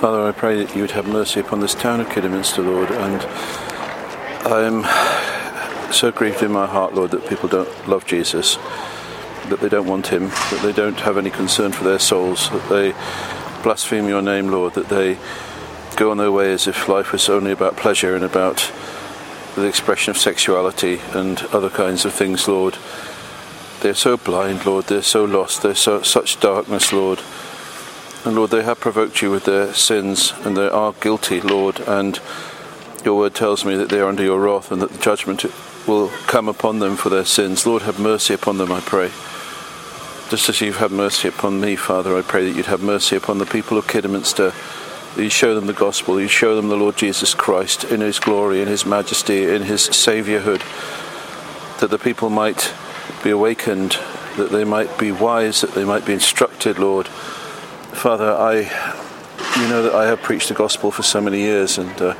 Father, I pray that you would have mercy upon this town of Kidderminster, Lord, and I am so grieved in my heart, Lord, that people don't love Jesus, that they don't want him, that they don't have any concern for their souls, that they blaspheme your name, Lord, that they go on their way as if life was only about pleasure and about the expression of sexuality and other kinds of things, Lord. They're so blind, Lord, they're so lost, they're so such darkness, Lord. And Lord, they have provoked you with their sins and they are guilty, Lord, and your word tells me that they are under your wrath and that the judgment will come upon them for their sins. Lord, have mercy upon them, I pray. Just as you've had mercy upon me, Father, I pray that you'd have mercy upon the people of Kidderminster. You show them the gospel, you show them the Lord Jesus Christ in his glory, in his majesty, in his saviourhood, that the people might be awakened, that they might be wise, that they might be instructed, Lord Father, I, you know that I have preached the gospel for so many years and uh,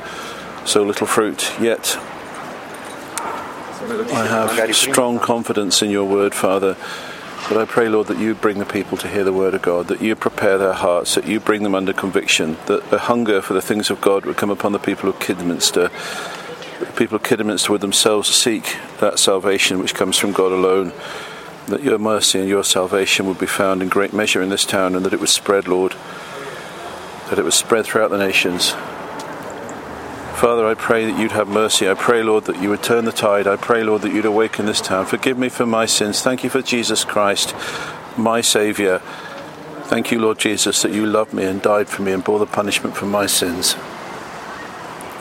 so little fruit, yet I have strong confidence in your word, Father. But I pray, Lord, that you bring the people to hear the word of God, that you prepare their hearts, that you bring them under conviction, that a hunger for the things of God would come upon the people of Kidderminster. The people of Kidderminster would themselves seek that salvation which comes from God alone that your mercy and your salvation would be found in great measure in this town and that it would spread, Lord, that it would spread throughout the nations. Father, I pray that you'd have mercy. I pray, Lord, that you would turn the tide. I pray, Lord, that you'd awaken this town. Forgive me for my sins. Thank you for Jesus Christ, my Saviour. Thank you, Lord Jesus, that you loved me and died for me and bore the punishment for my sins.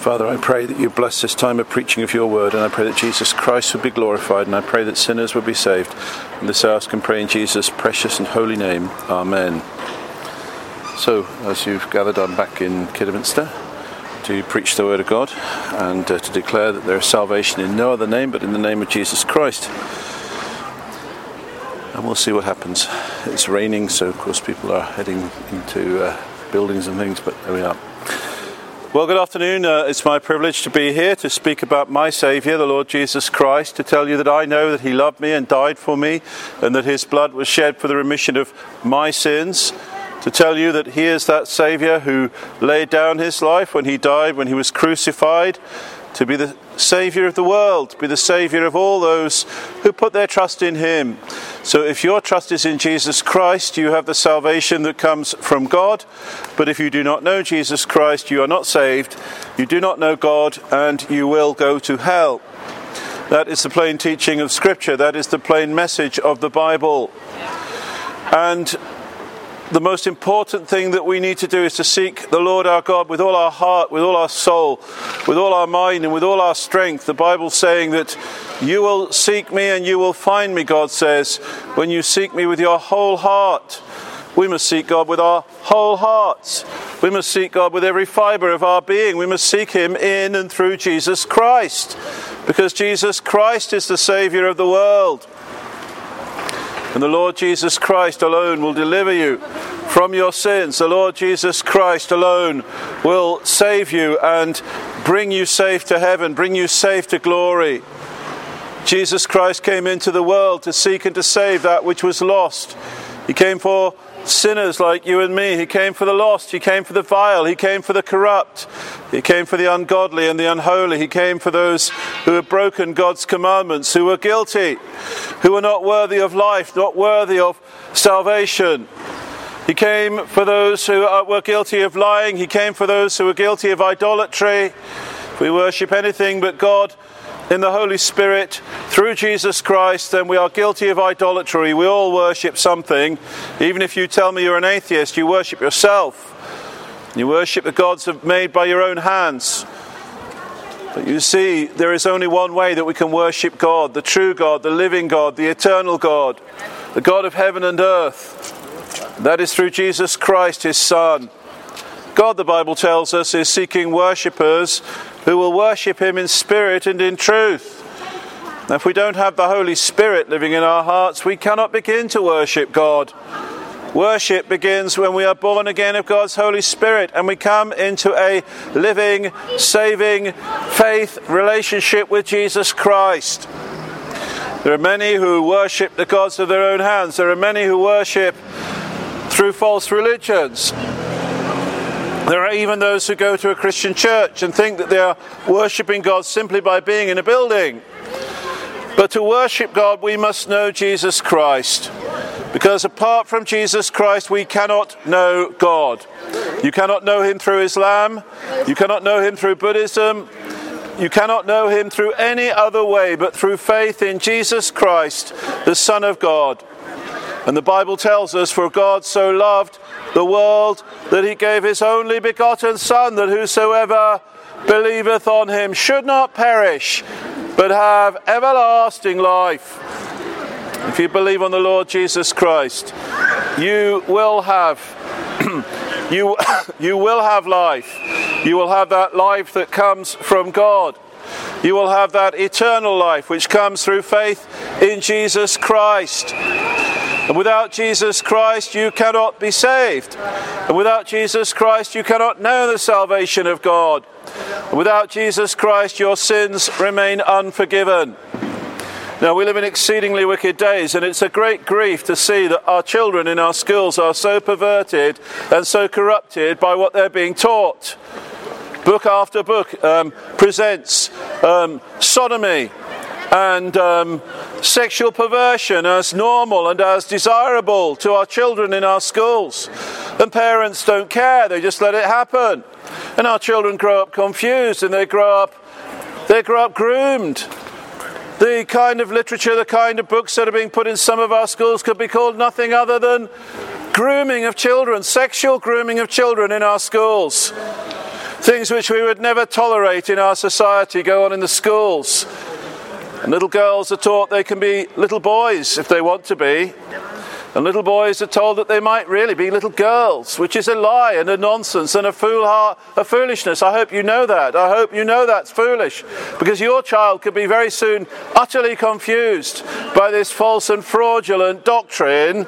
Father, I pray that you bless this time of preaching of your word, and I pray that Jesus Christ would be glorified, and I pray that sinners would be saved. And this I ask and pray in Jesus' precious and holy name. Amen. So, as you've gathered, I'm back in Kidderminster to preach the word of God and uh, to declare that there is salvation in no other name but in the name of Jesus Christ. And we'll see what happens. It's raining, so of course people are heading into uh, buildings and things, but there we are. Well, good afternoon. Uh, it's my privilege to be here to speak about my Saviour, the Lord Jesus Christ, to tell you that I know that He loved me and died for me, and that His blood was shed for the remission of my sins. To tell you that He is that Saviour who laid down His life when He died, when He was crucified, to be the Saviour of the world, to be the Saviour of all those who put their trust in Him. So if your trust is in Jesus Christ, you have the salvation that comes from God. But if you do not know Jesus Christ, you are not saved, you do not know God, and you will go to hell. That is the plain teaching of Scripture, that is the plain message of the Bible. And the most important thing that we need to do is to seek the Lord our God with all our heart, with all our soul, with all our mind, and with all our strength. The Bible saying that you will seek me and you will find me, God says, when you seek me with your whole heart. We must seek God with our whole hearts. We must seek God with every fibre of our being. We must seek Him in and through Jesus Christ, because Jesus Christ is the Saviour of the world. And the Lord Jesus Christ alone will deliver you from your sins. The Lord Jesus Christ alone will save you and bring you safe to heaven, bring you safe to glory. Jesus Christ came into the world to seek and to save that which was lost. He came for sinners like you and me. He came for the lost. He came for the vile. He came for the corrupt. He came for the ungodly and the unholy. He came for those who had broken God's commandments, who were guilty, who were not worthy of life, not worthy of salvation. He came for those who uh, were guilty of lying. He came for those who were guilty of idolatry. If we worship anything but God, in the Holy Spirit through Jesus Christ, then we are guilty of idolatry. We all worship something. Even if you tell me you're an atheist, you worship yourself. You worship the gods made by your own hands. But you see, there is only one way that we can worship God the true God, the living God, the eternal God, the God of heaven and earth. That is through Jesus Christ, his Son. God, the Bible tells us, is seeking worshippers who will worship him in spirit and in truth. If we don't have the Holy Spirit living in our hearts, we cannot begin to worship God. Worship begins when we are born again of God's Holy Spirit and we come into a living, saving faith relationship with Jesus Christ. There are many who worship the gods of their own hands. There are many who worship through false religions. There are even those who go to a Christian church and think that they are worshipping God simply by being in a building. But to worship God, we must know Jesus Christ. Because apart from Jesus Christ, we cannot know God. You cannot know Him through Islam, you cannot know Him through Buddhism, you cannot know Him through any other way but through faith in Jesus Christ, the Son of God. And the Bible tells us, For God so loved the world that He gave His only begotten Son, that whosoever believeth on Him should not perish, but have everlasting life. If you believe on the Lord Jesus Christ, you will have you you will have life. You will have that life that comes from God. You will have that eternal life which comes through faith in Jesus Christ. And without Jesus Christ, you cannot be saved. And without Jesus Christ, you cannot know the salvation of God. And without Jesus Christ, your sins remain unforgiven. Now, we live in exceedingly wicked days, and it's a great grief to see that our children in our schools are so perverted and so corrupted by what they're being taught. Book after book um, presents um, sodomy and um, sexual perversion as normal and as desirable to our children in our schools. And parents don't care, they just let it happen. And our children grow up confused and they grow up they grow up groomed. The kind of literature, the kind of books that are being put in some of our schools could be called nothing other than grooming of children, sexual grooming of children in our schools. Things which we would never tolerate in our society go on in the schools. And little girls are taught they can be little boys if they want to be. And little boys are told that they might really be little girls, which is a lie and a nonsense and a, fool a foolishness. I hope you know that. I hope you know that's foolish. Because your child could be very soon utterly confused by this false and fraudulent doctrine,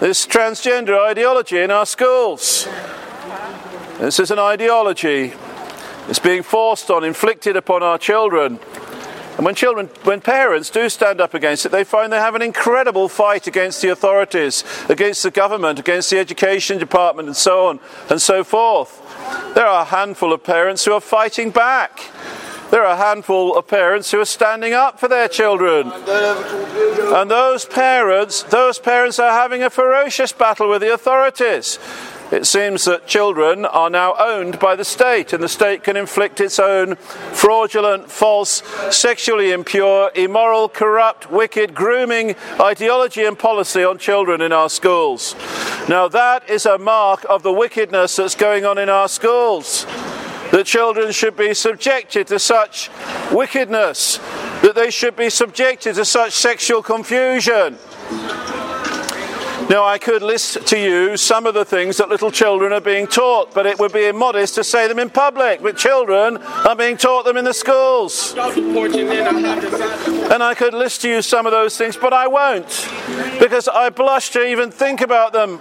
this transgender ideology in our schools. This is an ideology that's being forced on, inflicted upon our children. And when children, when parents do stand up against it, they find they have an incredible fight against the authorities, against the government, against the education department, and so on and so forth. There are a handful of parents who are fighting back. There are a handful of parents who are standing up for their children. And those parents, those parents are having a ferocious battle with the authorities. It seems that children are now owned by the state, and the state can inflict its own fraudulent, false, sexually impure, immoral, corrupt, wicked, grooming ideology and policy on children in our schools. Now, that is a mark of the wickedness that's going on in our schools. That children should be subjected to such wickedness, that they should be subjected to such sexual confusion. Now, I could list to you some of the things that little children are being taught, but it would be immodest to say them in public. But children are being taught them in the schools. And I could list to you some of those things, but I won't, because I blush to even think about them.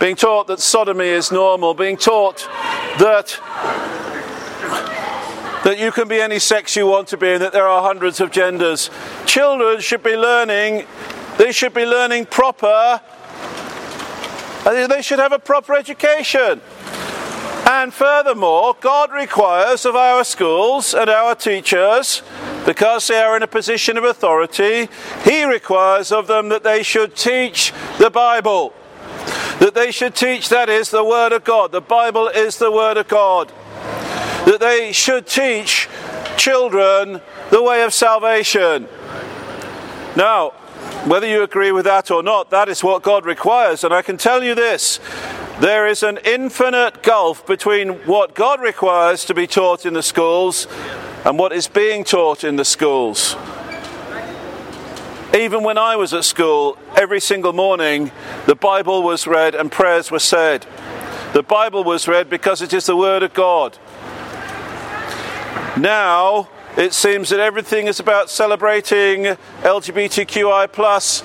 Being taught that sodomy is normal, being taught that that you can be any sex you want to be and that there are hundreds of genders. Children should be learning they should be learning proper, they should have a proper education. And furthermore, God requires of our schools and our teachers, because they are in a position of authority, He requires of them that they should teach the Bible. That they should teach, that is, the Word of God. The Bible is the Word of God. That they should teach children the way of salvation. Now, whether you agree with that or not, that is what God requires. And I can tell you this there is an infinite gulf between what God requires to be taught in the schools and what is being taught in the schools. Even when I was at school, every single morning the Bible was read and prayers were said. The Bible was read because it is the Word of God. Now, it seems that everything is about celebrating LGBTQI plus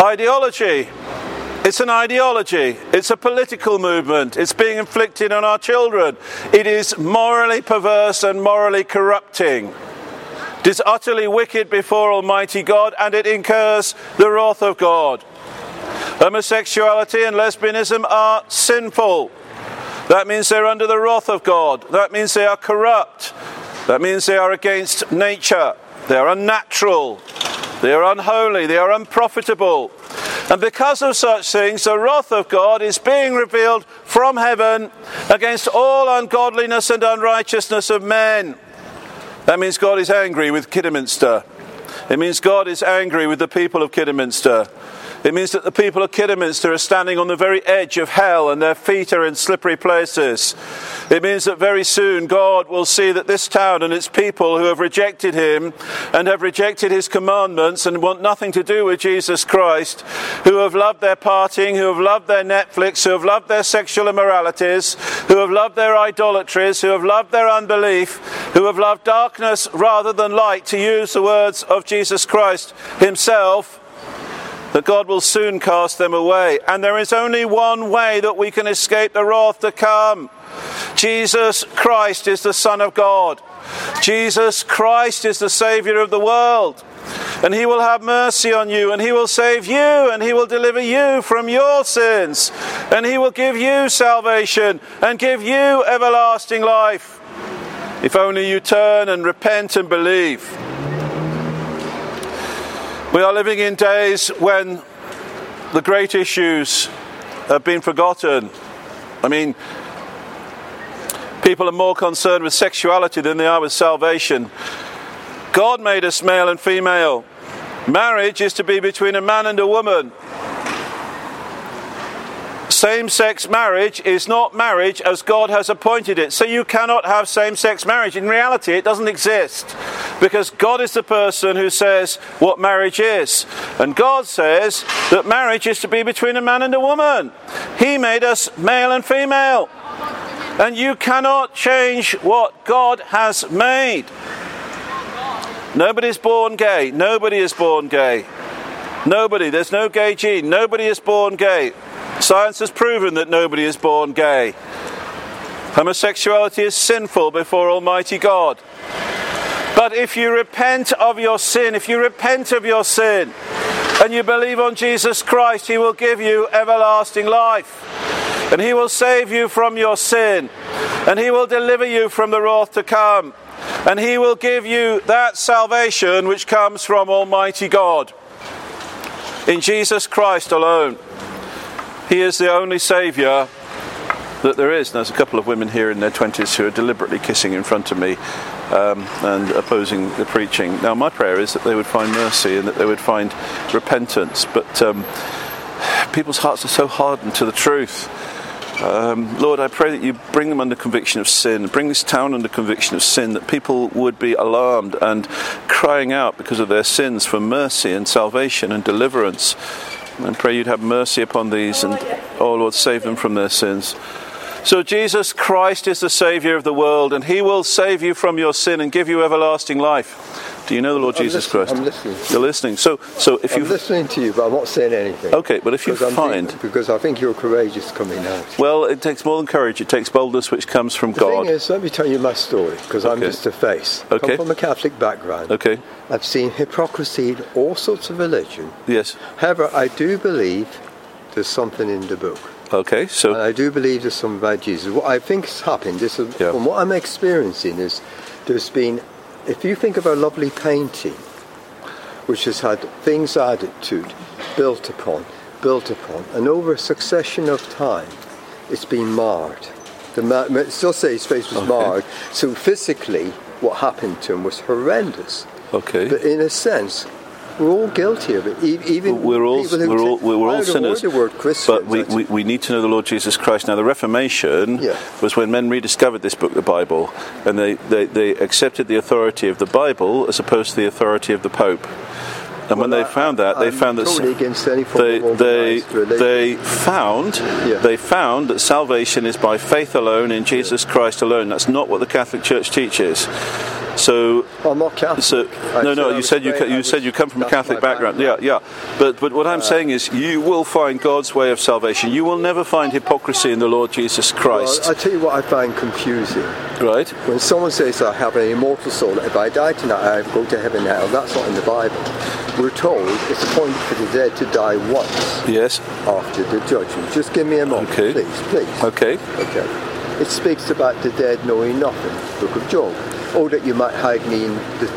ideology. It's an ideology. It's a political movement. It's being inflicted on our children. It is morally perverse and morally corrupting. It is utterly wicked before Almighty God and it incurs the wrath of God. Homosexuality and lesbianism are sinful. That means they're under the wrath of God. That means they are corrupt. That means they are against nature. They are unnatural. They are unholy. They are unprofitable. And because of such things, the wrath of God is being revealed from heaven against all ungodliness and unrighteousness of men. That means God is angry with Kidderminster. It means God is angry with the people of Kidderminster. It means that the people of Kidderminster are standing on the very edge of hell and their feet are in slippery places. It means that very soon God will see that this town and its people who have rejected Him and have rejected His commandments and want nothing to do with Jesus Christ, who have loved their partying, who have loved their Netflix, who have loved their sexual immoralities, who have loved their idolatries, who have loved their unbelief, who have loved darkness rather than light, to use the words of Jesus Christ Himself that God will soon cast them away. And there is only one way that we can escape the wrath to come. Jesus Christ is the Son of God. Jesus Christ is the Saviour of the world. And He will have mercy on you, and He will save you, and He will deliver you from your sins, and He will give you salvation and give you everlasting life. If only you turn and repent and believe. We are living in days when the great issues have been forgotten. I mean, people are more concerned with sexuality than they are with salvation. God made us male and female. Marriage is to be between a man and a woman. Same sex marriage is not marriage as God has appointed it. So you cannot have same sex marriage. In reality, it doesn't exist because God is the person who says what marriage is. And God says that marriage is to be between a man and a woman. He made us male and female. And you cannot change what God has made. Nobody is born gay. Nobody is born gay. Nobody. There's no gay gene. Nobody is born gay. Science has proven that nobody is born gay. Homosexuality is sinful before Almighty God. But if you repent of your sin, if you repent of your sin, and you believe on Jesus Christ, He will give you everlasting life. And He will save you from your sin. And He will deliver you from the wrath to come. And He will give you that salvation which comes from Almighty God. In Jesus Christ alone. He is the only Saviour that there is. There's a couple of women here in their 20s who are deliberately kissing in front of me um, and opposing the preaching. Now, my prayer is that they would find mercy and that they would find repentance. But um, people's hearts are so hardened to the truth. Um, Lord, I pray that you bring them under conviction of sin, bring this town under conviction of sin, that people would be alarmed and crying out because of their sins for mercy and salvation and deliverance and pray you'd have mercy upon these and, oh Lord, save them from their sins. So, Jesus Christ is the Saviour of the world, and He will save you from your sin and give you everlasting life. Do you know the Lord I'm Jesus listening, Christ? I'm listening. You're listening. So, so if I'm you listening to you, but I'm not saying anything. okay, but if you I'm find thinking- because I think you're courageous coming out. well, it takes more than courage. It takes boldness, which comes from The God. thing is, let me tell you my story, because I'm just a face. Okay. Come from a Catholic background. Okay. I've seen hypocrisy in all sorts of religion. Yes. However, I do believe there's something in the book. Okay. And So I do believe there's something about Jesus. What I think has happened, this is, Yeah. from what I'm experiencing, is there's been, if you think of a lovely painting, which has had things added to it, built upon, built upon, and over a succession of time, it's been marred. The ma- still say his face was Okay. marred. So physically, what happened to him was horrendous. okay. But in a sense, we're all guilty of it. Even we're all we're all we're all sinners. the word Christian, but we, we, we need to know the Lord Jesus Christ. Now, the Reformation Yeah. was when men rediscovered this book, the Bible, and they, they, they accepted the authority of the Bible as opposed to the authority of the Pope. And when they found that, they found that totally against any form they, they, they found they found that salvation is by faith alone in Jesus Christ alone. That's not what the Catholic Church teaches. So I'm not Catholic. so no, no. You said you you said you come from a Catholic background. Yeah, yeah. But but what I'm uh, saying is, you will find God's way of salvation. You will never find hypocrisy in the Lord Jesus Christ. Well, I tell you what I find confusing. right? When someone says I have an immortal soul, if I die tonight, I go to heaven now. That's not in the Bible. We're told it's appointed for the dead to die once Yes. after the judgment. Just give me a moment, Okay. please, please. Okay. Okay. it speaks about the dead knowing nothing. Book of Job. Oh, that you might hide me in the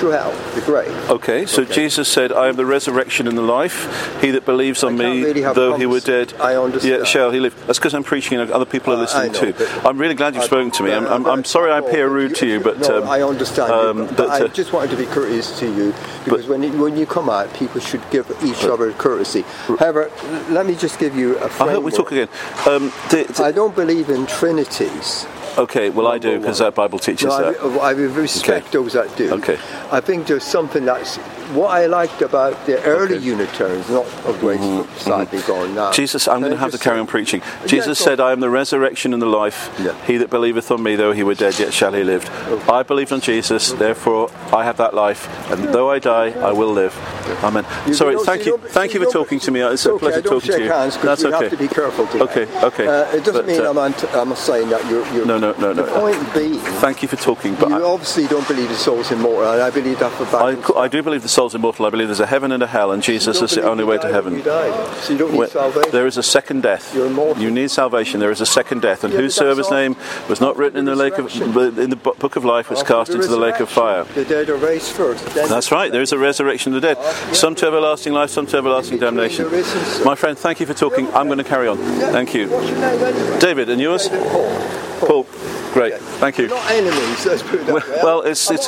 hell, the grave. Okay, so Okay. Jesus said, I am the resurrection and the life. He that believes on me, really though he were dead, I understand. yet shall he live. That's because I'm preaching and other people are listening I know, too. I'm really glad you've I- spoken to me. I'm, I'm, I'm sorry I appear rude to you, but. no, um, I understand. you, um, but, but, I uh, just wanted to be courteous to you because when you, when you come out, people should give each other courtesy. However, let me just give you a I framework. hope we talk again. Um, the- the- I don't believe in trinities. Okay, well, I do because that Bible teaches No, that. I, I respect Okay. those that do. Okay. I think there's something that's what I liked about the early Okay. Unitarians, not of grace, sadly gone now. Jesus, I'm going to have to carry on preaching. Jesus go said. I am the resurrection and the life. Yeah. He that believeth on me, though he were dead, yet shall he live. I believed on Jesus, therefore I have that life, and though I die, I will live. Amen. You Sorry, thank you, thank you for talking to me. It's a pleasure talking to you. That's okay. have to be careful. Today. Okay, okay. Uh, it doesn't But, mean uh, I'm, anti- I'm saying that you're, you're. No, no, no, no, no. point being, Thank you for talking, but you I, obviously don't believe the soul's immortal, I believe that for I, I do believe the soul's immortal. I believe there's a heaven and a hell, and Jesus is the only way to heaven. when You die, so you don't need salvation. There is a second death. You're immortal. You need salvation. There is a second death, and Yeah, whosoever's name was not written in the lake of in the book of life was After cast into the lake of fire. The dead are raised first. That's right. There is a resurrection of the dead. Some to everlasting life, some to everlasting damnation. the. My friend, thank you for talking. I'm going to carry on. Thank you, What's your name? David. And yours, Paul. Great. Thank you. We're not enemies, let's put it that Well, way. well, it's it's.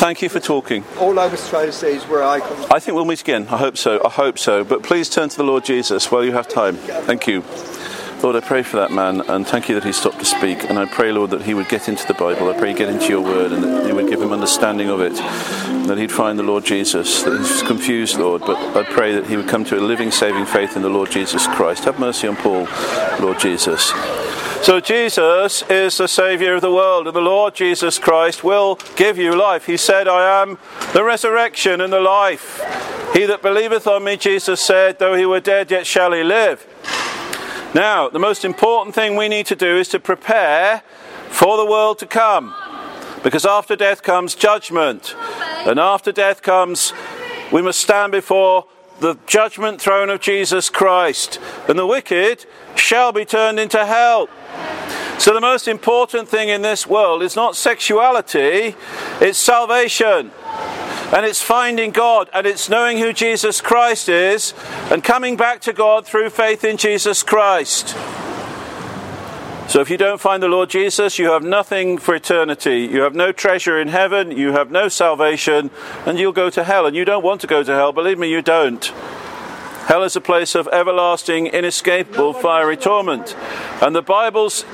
Thank you for talking. All I was trying to say is where I come. I think we'll meet again. I hope so. I hope so. But please turn to the Lord Jesus while you have time. Thank you. Lord, I pray for that man and thank you that he stopped to speak. And I pray, Lord, that he would get into the Bible. I pray he'd get into your word and that you would give him understanding of it. That he'd find the Lord Jesus. That he's confused, Lord. But I pray that he would come to a living, saving faith in the Lord Jesus Christ. Have mercy on Paul, Lord Jesus. So Jesus is the Saviour of the world, and the Lord Jesus Christ will give you life. He said, I am the resurrection and the life. He that believeth on me, Jesus said, though he were dead, yet shall he live. Now, the most important thing we need to do is to prepare for the world to come. Because after death comes judgment. And after death comes, we must stand before the judgment throne of Jesus Christ. And the wicked shall be turned into hell. So, the most important thing in this world is not sexuality, it's salvation. And it's finding God and it's knowing who Jesus Christ is and coming back to God through faith in Jesus Christ. So, if you don't find the Lord Jesus, you have nothing for eternity. You have no treasure in heaven, you have no salvation, and you'll go to hell. And you don't want to go to hell, believe me, you don't. Hell is a place of everlasting, inescapable, fiery torment. And the Bible's,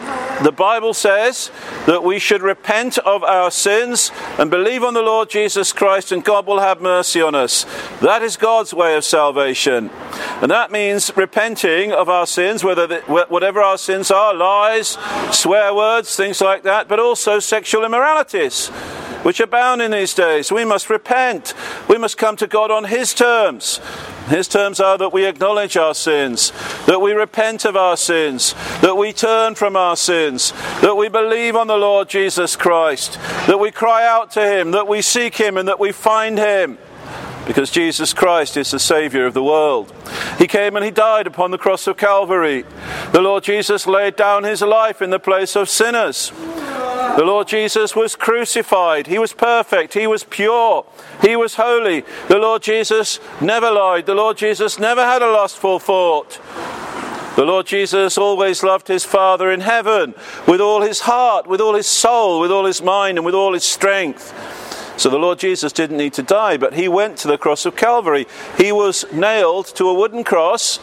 the Bible says that we should repent of our sins and believe on the Lord Jesus Christ, and God will have mercy on us. That is God's way of salvation. And that means repenting of our sins, whether the, whatever our sins are lies, swear words, things like that, but also sexual immoralities which abound in these days. We must repent. We must come to God on His terms. His terms are that we acknowledge our sins, that we repent of our sins, that we turn from our sins, that we believe on the Lord Jesus Christ, that we cry out to Him, that we seek Him, and that we find Him. Because Jesus Christ is the Saviour of the world. He came and He died upon the cross of Calvary. The Lord Jesus laid down His life in the place of sinners. The Lord Jesus was crucified. He was perfect. He was pure. He was holy. The Lord Jesus never lied. The Lord Jesus never had a lustful thought. The Lord Jesus always loved his Father in heaven with all his heart, with all his soul, with all his mind, and with all his strength. So the Lord Jesus didn't need to die, but he went to the cross of Calvary. He was nailed to a wooden cross.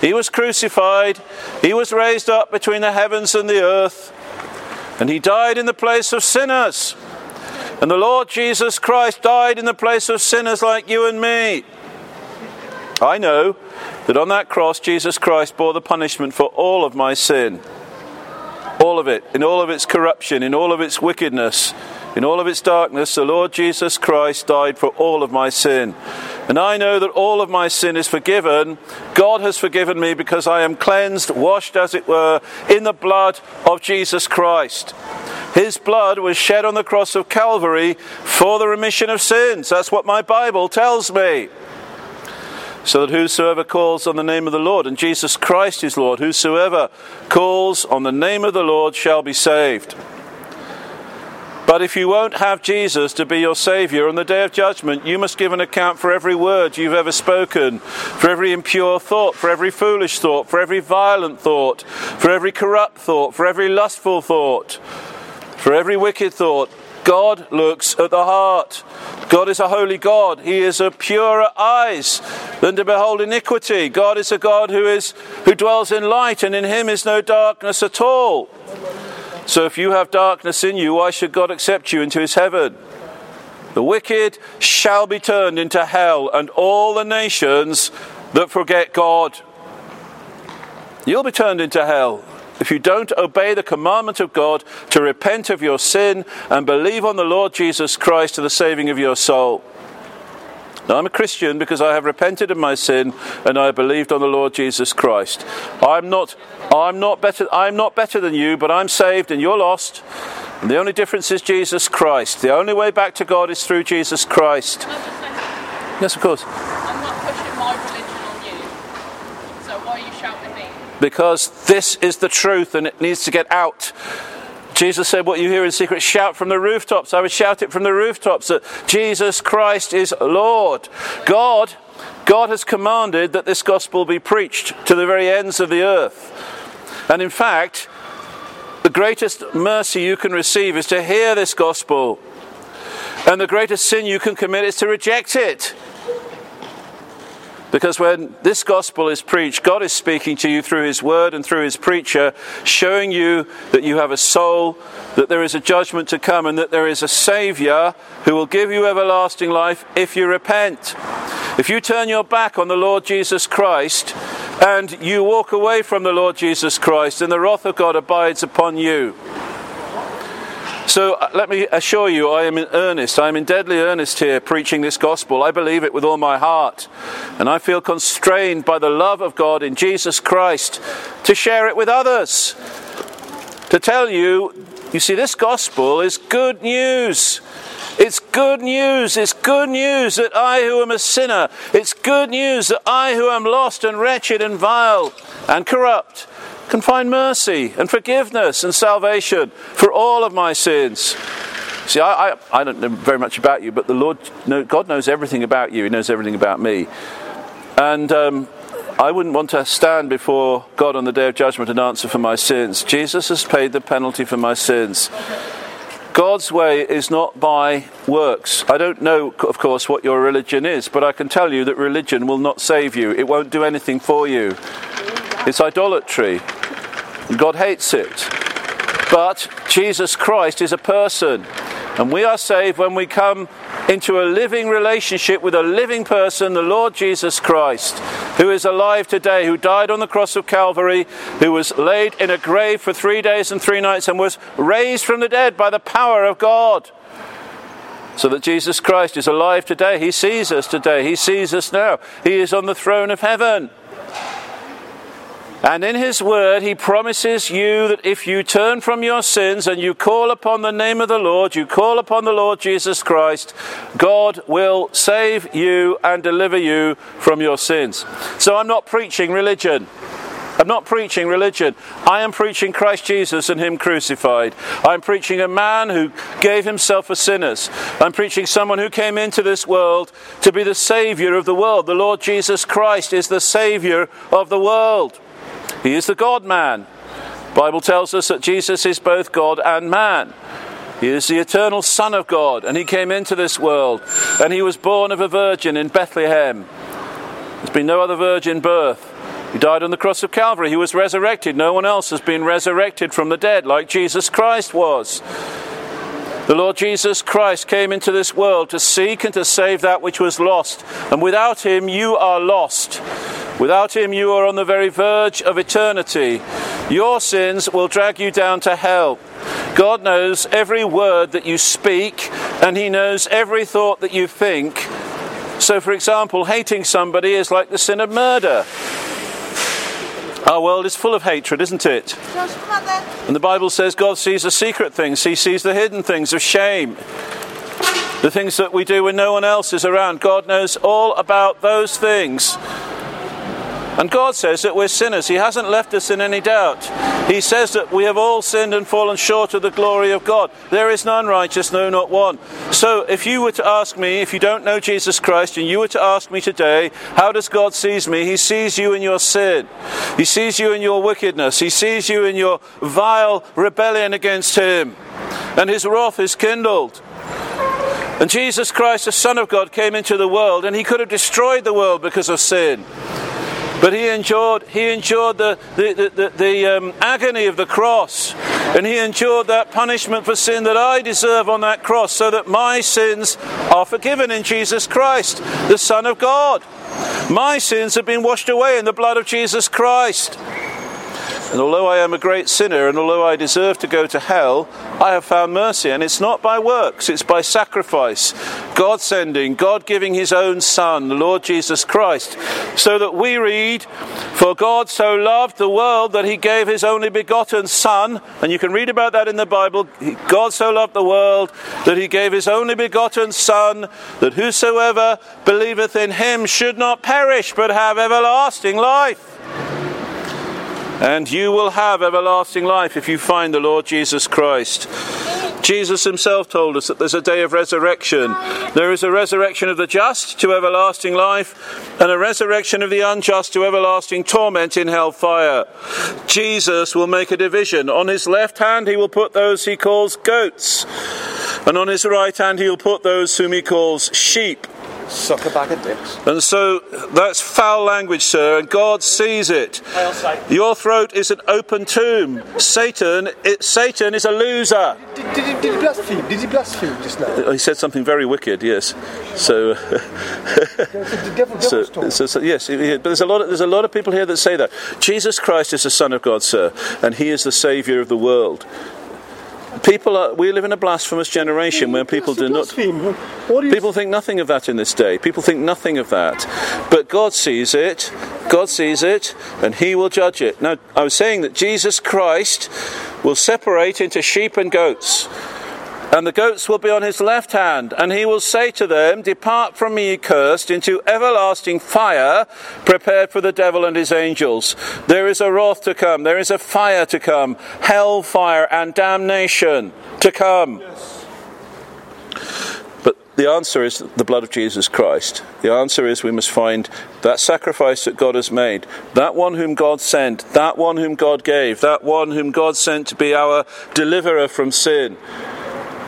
He was crucified. He was raised up between the heavens and the earth. And he died in the place of sinners. And the Lord Jesus Christ died in the place of sinners like you and me. I know that on that cross, Jesus Christ bore the punishment for all of my sin. All of it, in all of its corruption, in all of its wickedness, in all of its darkness, the Lord Jesus Christ died for all of my sin. And I know that all of my sin is forgiven. God has forgiven me because I am cleansed, washed as it were, in the blood of Jesus Christ. His blood was shed on the cross of Calvary for the remission of sins. That's what my Bible tells me. so that whosoever calls on the name of the Lord, and Jesus Christ is Lord, whosoever calls on the name of the Lord shall be saved. But if you won't have Jesus to be your Saviour on the day of judgment, you must give an account for every word you've ever spoken, for every impure thought, for every foolish thought, for every violent thought, for every corrupt thought, for every lustful thought, for every wicked thought. God looks at the heart. God is a holy God. He is of purer eyes than to behold iniquity. God is a God who is who dwells in light, and in him is no darkness at all. So if you have darkness in you, why should God accept you into his heaven? The wicked shall be turned into hell, and all the nations that forget God. You'll be turned into hell if you don't obey the commandment of God to repent of your sin and believe on the Lord Jesus Christ to the saving of your soul. Now, I'm a Christian because I have repented of my sin and I have believed on the Lord Jesus Christ. I'm not, I'm not, better, I'm not better than you, but I'm saved and you're lost. And the only difference is Jesus Christ. The only way back to God is through Jesus Christ. Yes, of course. I'm not pushing my religion on you. So why are you shouting at me? Because this is the truth and it needs to get out. Jesus said, What you hear in secret, shout from the rooftops. I would shout it from the rooftops that Jesus Christ is Lord. God, God has commanded that this gospel be preached to the very ends of the earth. And in fact, the greatest mercy you can receive is to hear this gospel. And the greatest sin you can commit is to reject it. Because when this gospel is preached, God is speaking to you through His word and through His preacher, showing you that you have a soul, that there is a judgment to come, and that there is a Saviour who will give you everlasting life if you repent. If you turn your back on the Lord Jesus Christ and you walk away from the Lord Jesus Christ, then the wrath of God abides upon you. So uh, let me assure you, I am in earnest. I am in deadly earnest here preaching this gospel. I believe it with all my heart. And I feel constrained by the love of God in Jesus Christ to share it with others. To tell you, you see, this gospel is good news. It's good news. It's good news that I, who am a sinner, it's good news that I, who am lost and wretched and vile and corrupt, can find mercy and forgiveness and salvation for all of my sins. See, I, I, I don't know very much about you, but the Lord, God knows everything about you. He knows everything about me. And um, I wouldn't want to stand before God on the day of judgment and answer for my sins. Jesus has paid the penalty for my sins. God's way is not by works. I don't know, of course, what your religion is, but I can tell you that religion will not save you. It won't do anything for you. It's idolatry. God hates it. But Jesus Christ is a person. And we are saved when we come into a living relationship with a living person, the Lord Jesus Christ, who is alive today, who died on the cross of Calvary, who was laid in a grave for three days and three nights, and was raised from the dead by the power of God. So that Jesus Christ is alive today. He sees us today. He sees us now. He is on the throne of heaven. And in His Word, He promises you that if you turn from your sins and you call upon the name of the Lord, you call upon the Lord Jesus Christ, God will save you and deliver you from your sins. So I'm not preaching religion. I'm not preaching religion. I am preaching Christ Jesus and Him crucified. I'm preaching a man who gave himself for sinners. I'm preaching someone who came into this world to be the Saviour of the world. The Lord Jesus Christ is the Saviour of the world. He is the God man. Bible tells us that Jesus is both God and man. He is the eternal Son of God, and he came into this world, and he was born of a virgin in Bethlehem. There's been no other virgin birth. He died on the cross of Calvary. He was resurrected. No one else has been resurrected from the dead like Jesus Christ was. The Lord Jesus Christ came into this world to seek and to save that which was lost. And without him, you are lost. Without him, you are on the very verge of eternity. Your sins will drag you down to hell. God knows every word that you speak, and he knows every thought that you think. So, for example, hating somebody is like the sin of murder. Our world is full of hatred, isn't it? And the Bible says God sees the secret things, He sees the hidden things of shame. the things that we do when no one else is around. God knows all about those things. And God says that we're sinners. He hasn't left us in any doubt. He says that we have all sinned and fallen short of the glory of God. There is none righteous, no, not one. So if you were to ask me, if you don't know Jesus Christ, and you were to ask me today, how does God sees me? He sees you in your sin. He sees you in your wickedness. He sees you in your vile rebellion against Him. And His wrath is kindled. And Jesus Christ, the Son of God, came into the world, and He could have destroyed the world because of sin. But he endured, he endured the, the, the, the, um, agony of the cross. And he endured that punishment for sin that I deserve on that cross so that my sins are forgiven in Jesus Christ, the Son of God. My sins have been washed away in the blood of Jesus Christ. And although I am a great sinner and although I deserve to go to hell, I have found mercy. And it's not by works, it's by sacrifice. God sending, God giving His own Son, the Lord Jesus Christ, so that we read, For God so loved the world that He gave His only begotten Son. And you can read about that in the Bible. God so loved the world that He gave His only begotten Son, that whosoever believeth in Him should not perish but have everlasting life. And you will have everlasting life if you find the Lord Jesus Christ. Jesus himself told us that there's a day of resurrection. There is a resurrection of the just to everlasting life, and a resurrection of the unjust to everlasting torment in hell fire. Jesus will make a division. On his left hand, he will put those he calls goats, and on his right hand, he will put those whom he calls sheep. Suck a bag of dicks. And so that's foul language, sir, and God sees it. Your throat is an open tomb. Satan, it, Satan is a loser. Did, did, he, did he blaspheme? Did he blaspheme just now? He said something very wicked, yes. So, devil, so, so, so yes, but there's a lot. Of, there's a lot of people here that say that Jesus Christ is the Son of God, sir, and He is the Savior of the world. People are. We live in a blasphemous generation where people do not. What do you People think nothing of that in this day. People think nothing of that. But God sees it. God sees it, and He will judge it. Now, I was saying that Jesus Christ will separate into sheep and goats. And the goats will be on his left hand, and he will say to them, Depart from me, cursed, into everlasting fire, prepared for the devil and his angels. There is a wrath to come, there is a fire to come, hell fire and damnation to come. But the answer is the blood of Jesus Christ. The answer is we must find that sacrifice that God has made, that one whom God sent, that one whom God gave, that one whom God sent to be our deliverer from sin.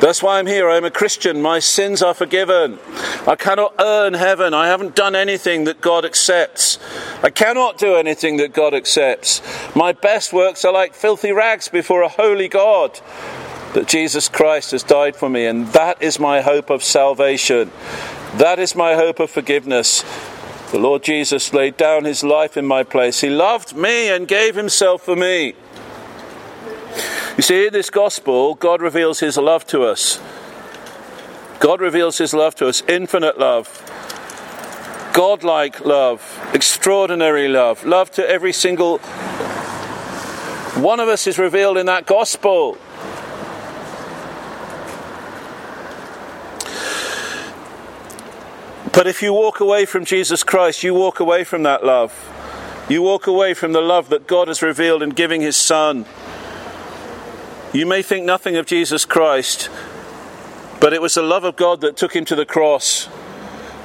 That's why I'm here. I'm a Christian. My sins are forgiven. I cannot earn heaven. I haven't done anything that God accepts. I cannot do anything that God accepts. My best works are like filthy rags before a holy God. But Jesus Christ has died for me, and that is my hope of salvation. That is my hope of forgiveness. The Lord Jesus laid down his life in my place. He loved me and gave himself for me. You see, in this gospel, God reveals his love to us. God reveals his love to us, infinite love, godlike love, extraordinary love, love to every single one of us is revealed in that gospel. But if you walk away from Jesus Christ, you walk away from that love. You walk away from the love that God has revealed in giving his Son. You may think nothing of Jesus Christ, but it was the love of God that took him to the cross.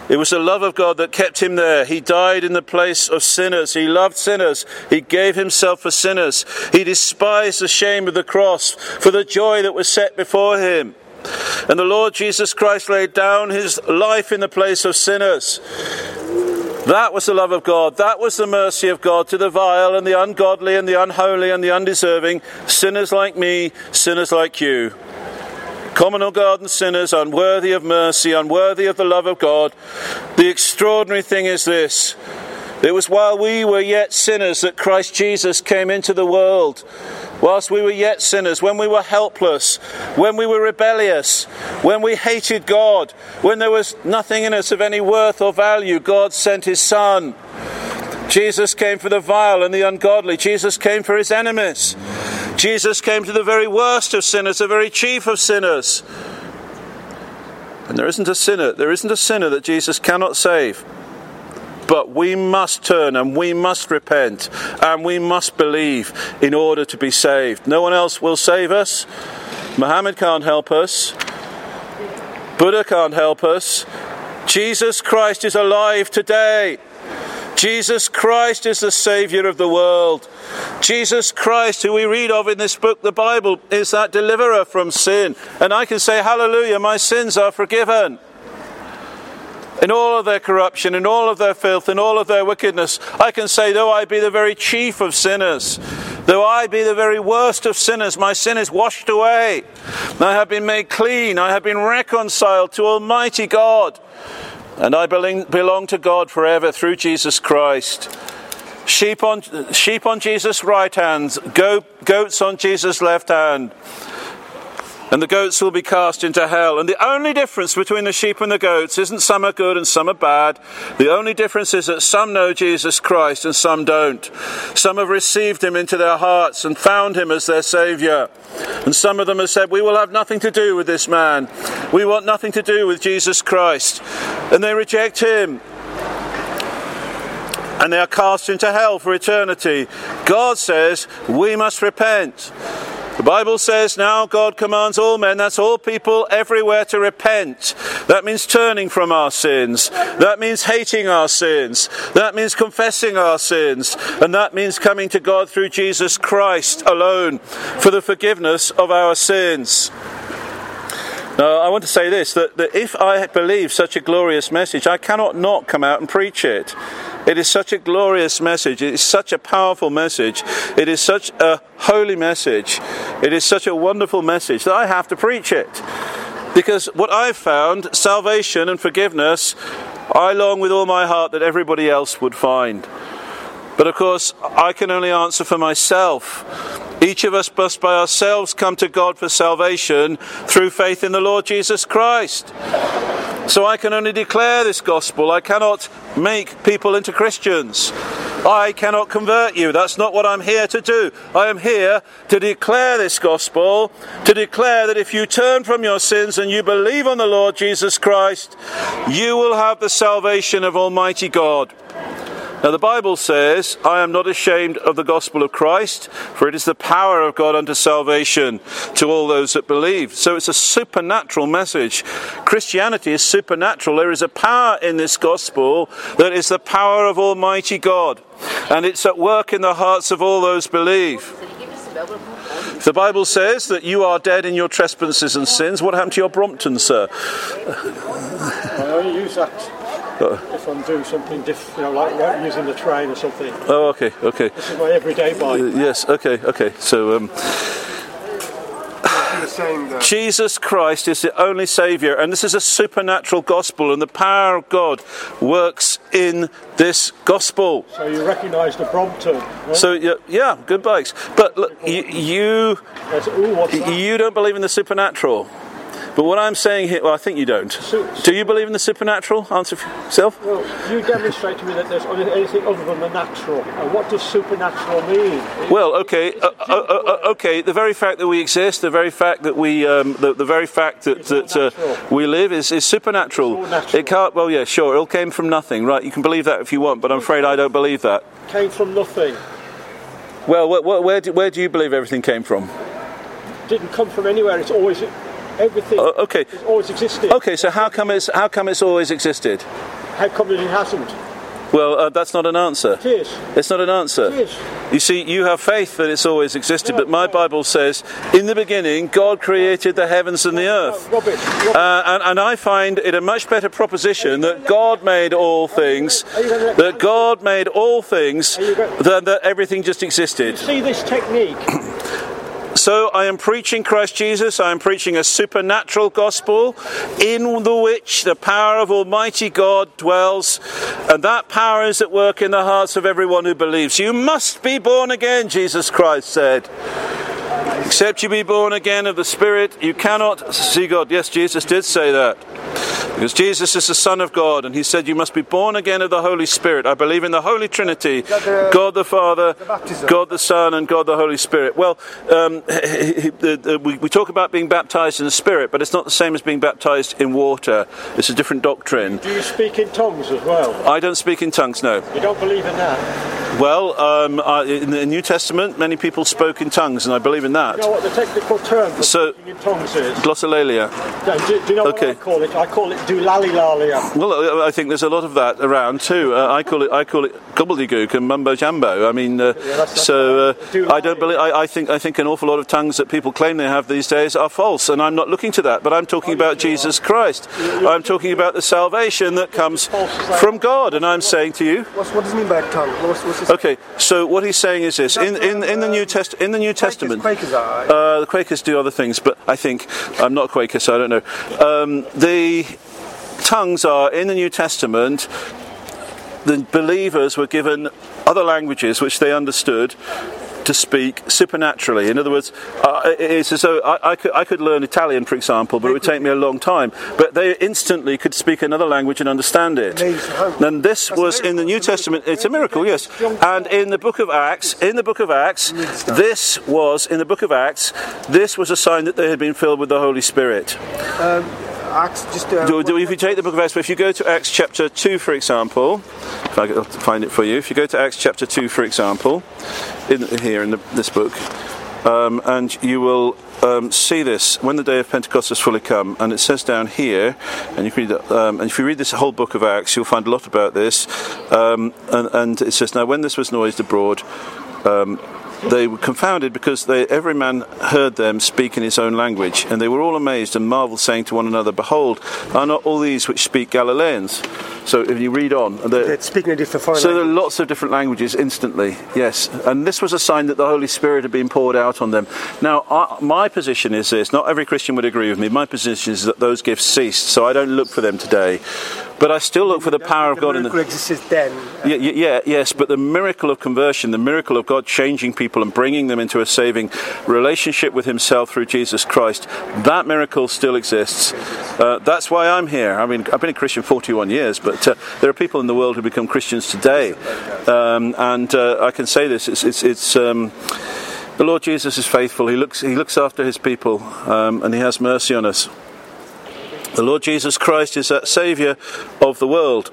It was the love of God that kept him there. He died in the place of sinners. He loved sinners. He gave himself for sinners. He despised the shame of the cross for the joy that was set before him. And the Lord Jesus Christ laid down his life in the place of sinners. That was the love of God. That was the mercy of God to the vile and the ungodly and the unholy and the undeserving, sinners like me, sinners like you. Common or garden sinners, unworthy of mercy, unworthy of the love of God. The extraordinary thing is this it was while we were yet sinners that Christ Jesus came into the world. Whilst we were yet sinners, when we were helpless, when we were rebellious, when we hated God, when there was nothing in us of any worth or value, God sent His Son. Jesus came for the vile and the ungodly. Jesus came for His enemies. Jesus came to the very worst of sinners, the very chief of sinners. And there isn't a sinner, there isn't a sinner that Jesus cannot save. But we must turn and we must repent and we must believe in order to be saved. No one else will save us. Muhammad can't help us. Buddha can't help us. Jesus Christ is alive today. Jesus Christ is the Saviour of the world. Jesus Christ, who we read of in this book, the Bible, is that deliverer from sin. And I can say, Hallelujah, my sins are forgiven. In all of their corruption, in all of their filth, in all of their wickedness, I can say, though I be the very chief of sinners, though I be the very worst of sinners, my sin is washed away. I have been made clean. I have been reconciled to Almighty God. And I belong to God forever through Jesus Christ. Sheep on, sheep on Jesus' right hand, goats on Jesus' left hand. And the goats will be cast into hell. And the only difference between the sheep and the goats isn't some are good and some are bad. The only difference is that some know Jesus Christ and some don't. Some have received him into their hearts and found him as their Saviour. And some of them have said, We will have nothing to do with this man. We want nothing to do with Jesus Christ. And they reject him and they are cast into hell for eternity. God says we must repent. The Bible says now God commands all men, that's all people everywhere, to repent. That means turning from our sins. That means hating our sins. That means confessing our sins. And that means coming to God through Jesus Christ alone for the forgiveness of our sins. Now, I want to say this that, that if I believe such a glorious message, I cannot not come out and preach it. It is such a glorious message. It is such a powerful message. It is such a holy message. It is such a wonderful message that I have to preach it. Because what I've found, salvation and forgiveness, I long with all my heart that everybody else would find. But of course, I can only answer for myself. Each of us must by ourselves come to God for salvation through faith in the Lord Jesus Christ. So I can only declare this gospel. I cannot make people into Christians. I cannot convert you. That's not what I'm here to do. I am here to declare this gospel, to declare that if you turn from your sins and you believe on the Lord Jesus Christ, you will have the salvation of Almighty God. Now, the Bible says, I am not ashamed of the gospel of Christ, for it is the power of God unto salvation to all those that believe. So it's a supernatural message. Christianity is supernatural. There is a power in this gospel that is the power of Almighty God, and it's at work in the hearts of all those believe. The Bible says that you are dead in your trespasses and sins. What happened to your Brompton, sir? I only use that if I'm doing something different, you know, like using the train or something. Oh, okay, okay. This is my everyday bike. Uh, yes, okay, okay. So, um, Jesus Christ is the only Saviour, and this is a supernatural gospel, and the power of God works in this gospel. So you recognise the Brompton. Right? So yeah, yeah, good bikes. But look, you you, you don't believe in the supernatural. But what I'm saying here, well, I think you don't. So, Do you believe in the supernatural? Answer for yourself. Well, you demonstrate to me that there's anything other than the natural. And what does supernatural mean? Well, okay, uh, uh, uh, okay. The very fact that we exist, the very fact that we, um, the, the, very fact that, that uh, we live is, is supernatural. It can't. Well, yeah, sure. It all came from nothing, right? You can believe that if you want, but I'm afraid I don't believe that. Came from nothing. Well, where, where, do, where do you believe everything came from? Didn't come from anywhere. It's always everything uh, okay. has always existed. Okay, so how come it's how come it's always existed? How come it hasn't? Well, uh, that's not an answer. It is. It's not an answer. It is. You see, you have faith that it's always existed, no, but my no. Bible says, in the beginning, God created the heavens and the earth. No, rubbish, rubbish. Uh, and, and, I find it a much better proposition that God made all things, that God made all things, than that everything just existed. You see this technique? So I am preaching Christ Jesus, I am preaching a supernatural gospel in the which the power of Almighty God dwells, and that power is at work in the hearts of everyone who believes. You must be born again, Jesus Christ said. Except you be born again of the Spirit, you cannot see God. Yes, Jesus did say that. Because Jesus is the Son of God, and He said, You must be born again of the Holy Spirit. I believe in the Holy Trinity God the Father. God the Son, and God the Holy Spirit. Well, um, we, talk about being baptized in the Spirit, but it's not the same as being baptized in water. It's a different doctrine. Do you speak in tongues as well? I don't speak in tongues, no. You don't believe in that? Well, um, in the New Testament, many people spoke in tongues, and I believe in that. You know what the technical term for So- speaking in tongues is? Glossolalia. Yeah, do, do you know Okay. what I call it? I call it doolalilalia. Well, I think there's a lot of that around too. Uh, I call it I call it gobbledygook and mumbo jumbo. I mean, uh, that's- so uh, I don't believe. I, I think I think an awful lot of tongues that people claim they have these days are false, and I'm not looking to that. But I'm talking about Jesus Christ. I'm talking about the salvation that comes from God, and I'm saying to you. What's, what does he mean by tongue? What's, what's? Okay, so what he's saying is this: in, in, in the New Test in the New Testament, Quakers. Uh, the Quakers do other things, but I think I'm not Quaker, so I don't know. Um, the tongues are in the New Testament. The believers were given other languages which they understood to speak supernaturally. In other words, uh, it's as though I, I, could, I could learn Italian, for example, but it would take me a long time. But they instantly could speak another language and understand it. And this was in the. New Testament. It's a miracle, yes. And in the book of Acts, in the book of Acts, this was in the book of Acts. This was a sign that they had been filled with the Holy Spirit. Acts, just. Uh, if you take the book of Acts, if you go to Acts chapter 2, for example, if I find it for you, if you go to Acts chapter 2, for example, in, here in the, this book, um, and you will um, see this when the day of Pentecost has fully come, and it says down here, and you can read that, um, and if you read this whole book of Acts, you'll find a lot about this, um, and, and it says, now when this was noised abroad, um, they were confounded because they, every man heard them speak in his own language, and they were all amazed and marveled, saying to one another, Behold, are not all these which speak Galileans? So if you read on, the- They're speaking a different foreign so there are lots of different languages instantly, yes. And this was a sign that the Holy Spirit had been poured out on them. Now, I, my position is this not every Christian would agree with me. My position is that those gifts ceased, so I don't look for them today. But I still look for the power of the God in miracle the. existed then. Yeah, yeah, yeah, yes, but the miracle of conversion, the miracle of God changing people and bringing them into a saving relationship with Himself through Jesus Christ, that miracle still exists. Uh, that's why I'm here. I mean, I've been a Christian 41 years, but uh, there are people in the world who become Christians today, um, and uh, I can say this: it's, it's, it's um, the Lord Jesus is faithful. He looks, He looks after His people, um, and He has mercy on us. The Lord Jesus Christ is that Saviour of the world.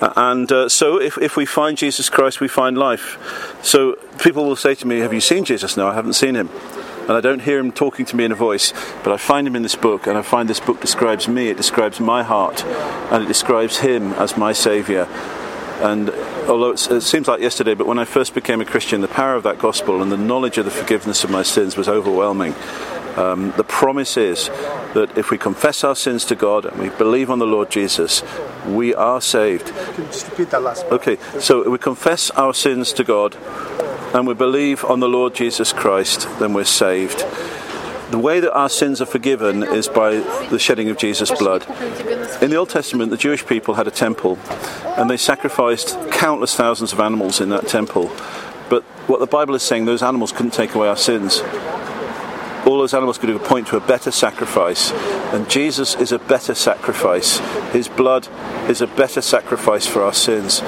Uh, And uh, so, if, if we find Jesus Christ, we find life. So, people will say to me, Have you seen Jesus? No, I haven't seen him. And I don't hear him talking to me in a voice, but I find him in this book, and I find this book describes me, it describes my heart, and it describes him as my Saviour. And although it seems like yesterday, but when I first became a Christian, the power of that gospel and the knowledge of the forgiveness of my sins was overwhelming. Um, the promise is that if we confess our sins to God and we believe on the Lord Jesus, we are saved. Can you just repeat that last part? Okay, so we confess our sins to God and we believe on the Lord Jesus Christ, then we're saved. The way that our sins are forgiven is by the shedding of Jesus' blood. In the Old Testament, the Jewish people had a temple and they sacrificed countless thousands of animals in that temple. But what the Bible is saying, those animals couldn't take away our sins. All those animals could point to a better sacrifice, and Jesus is a better sacrifice. His blood is a better sacrifice for our sins.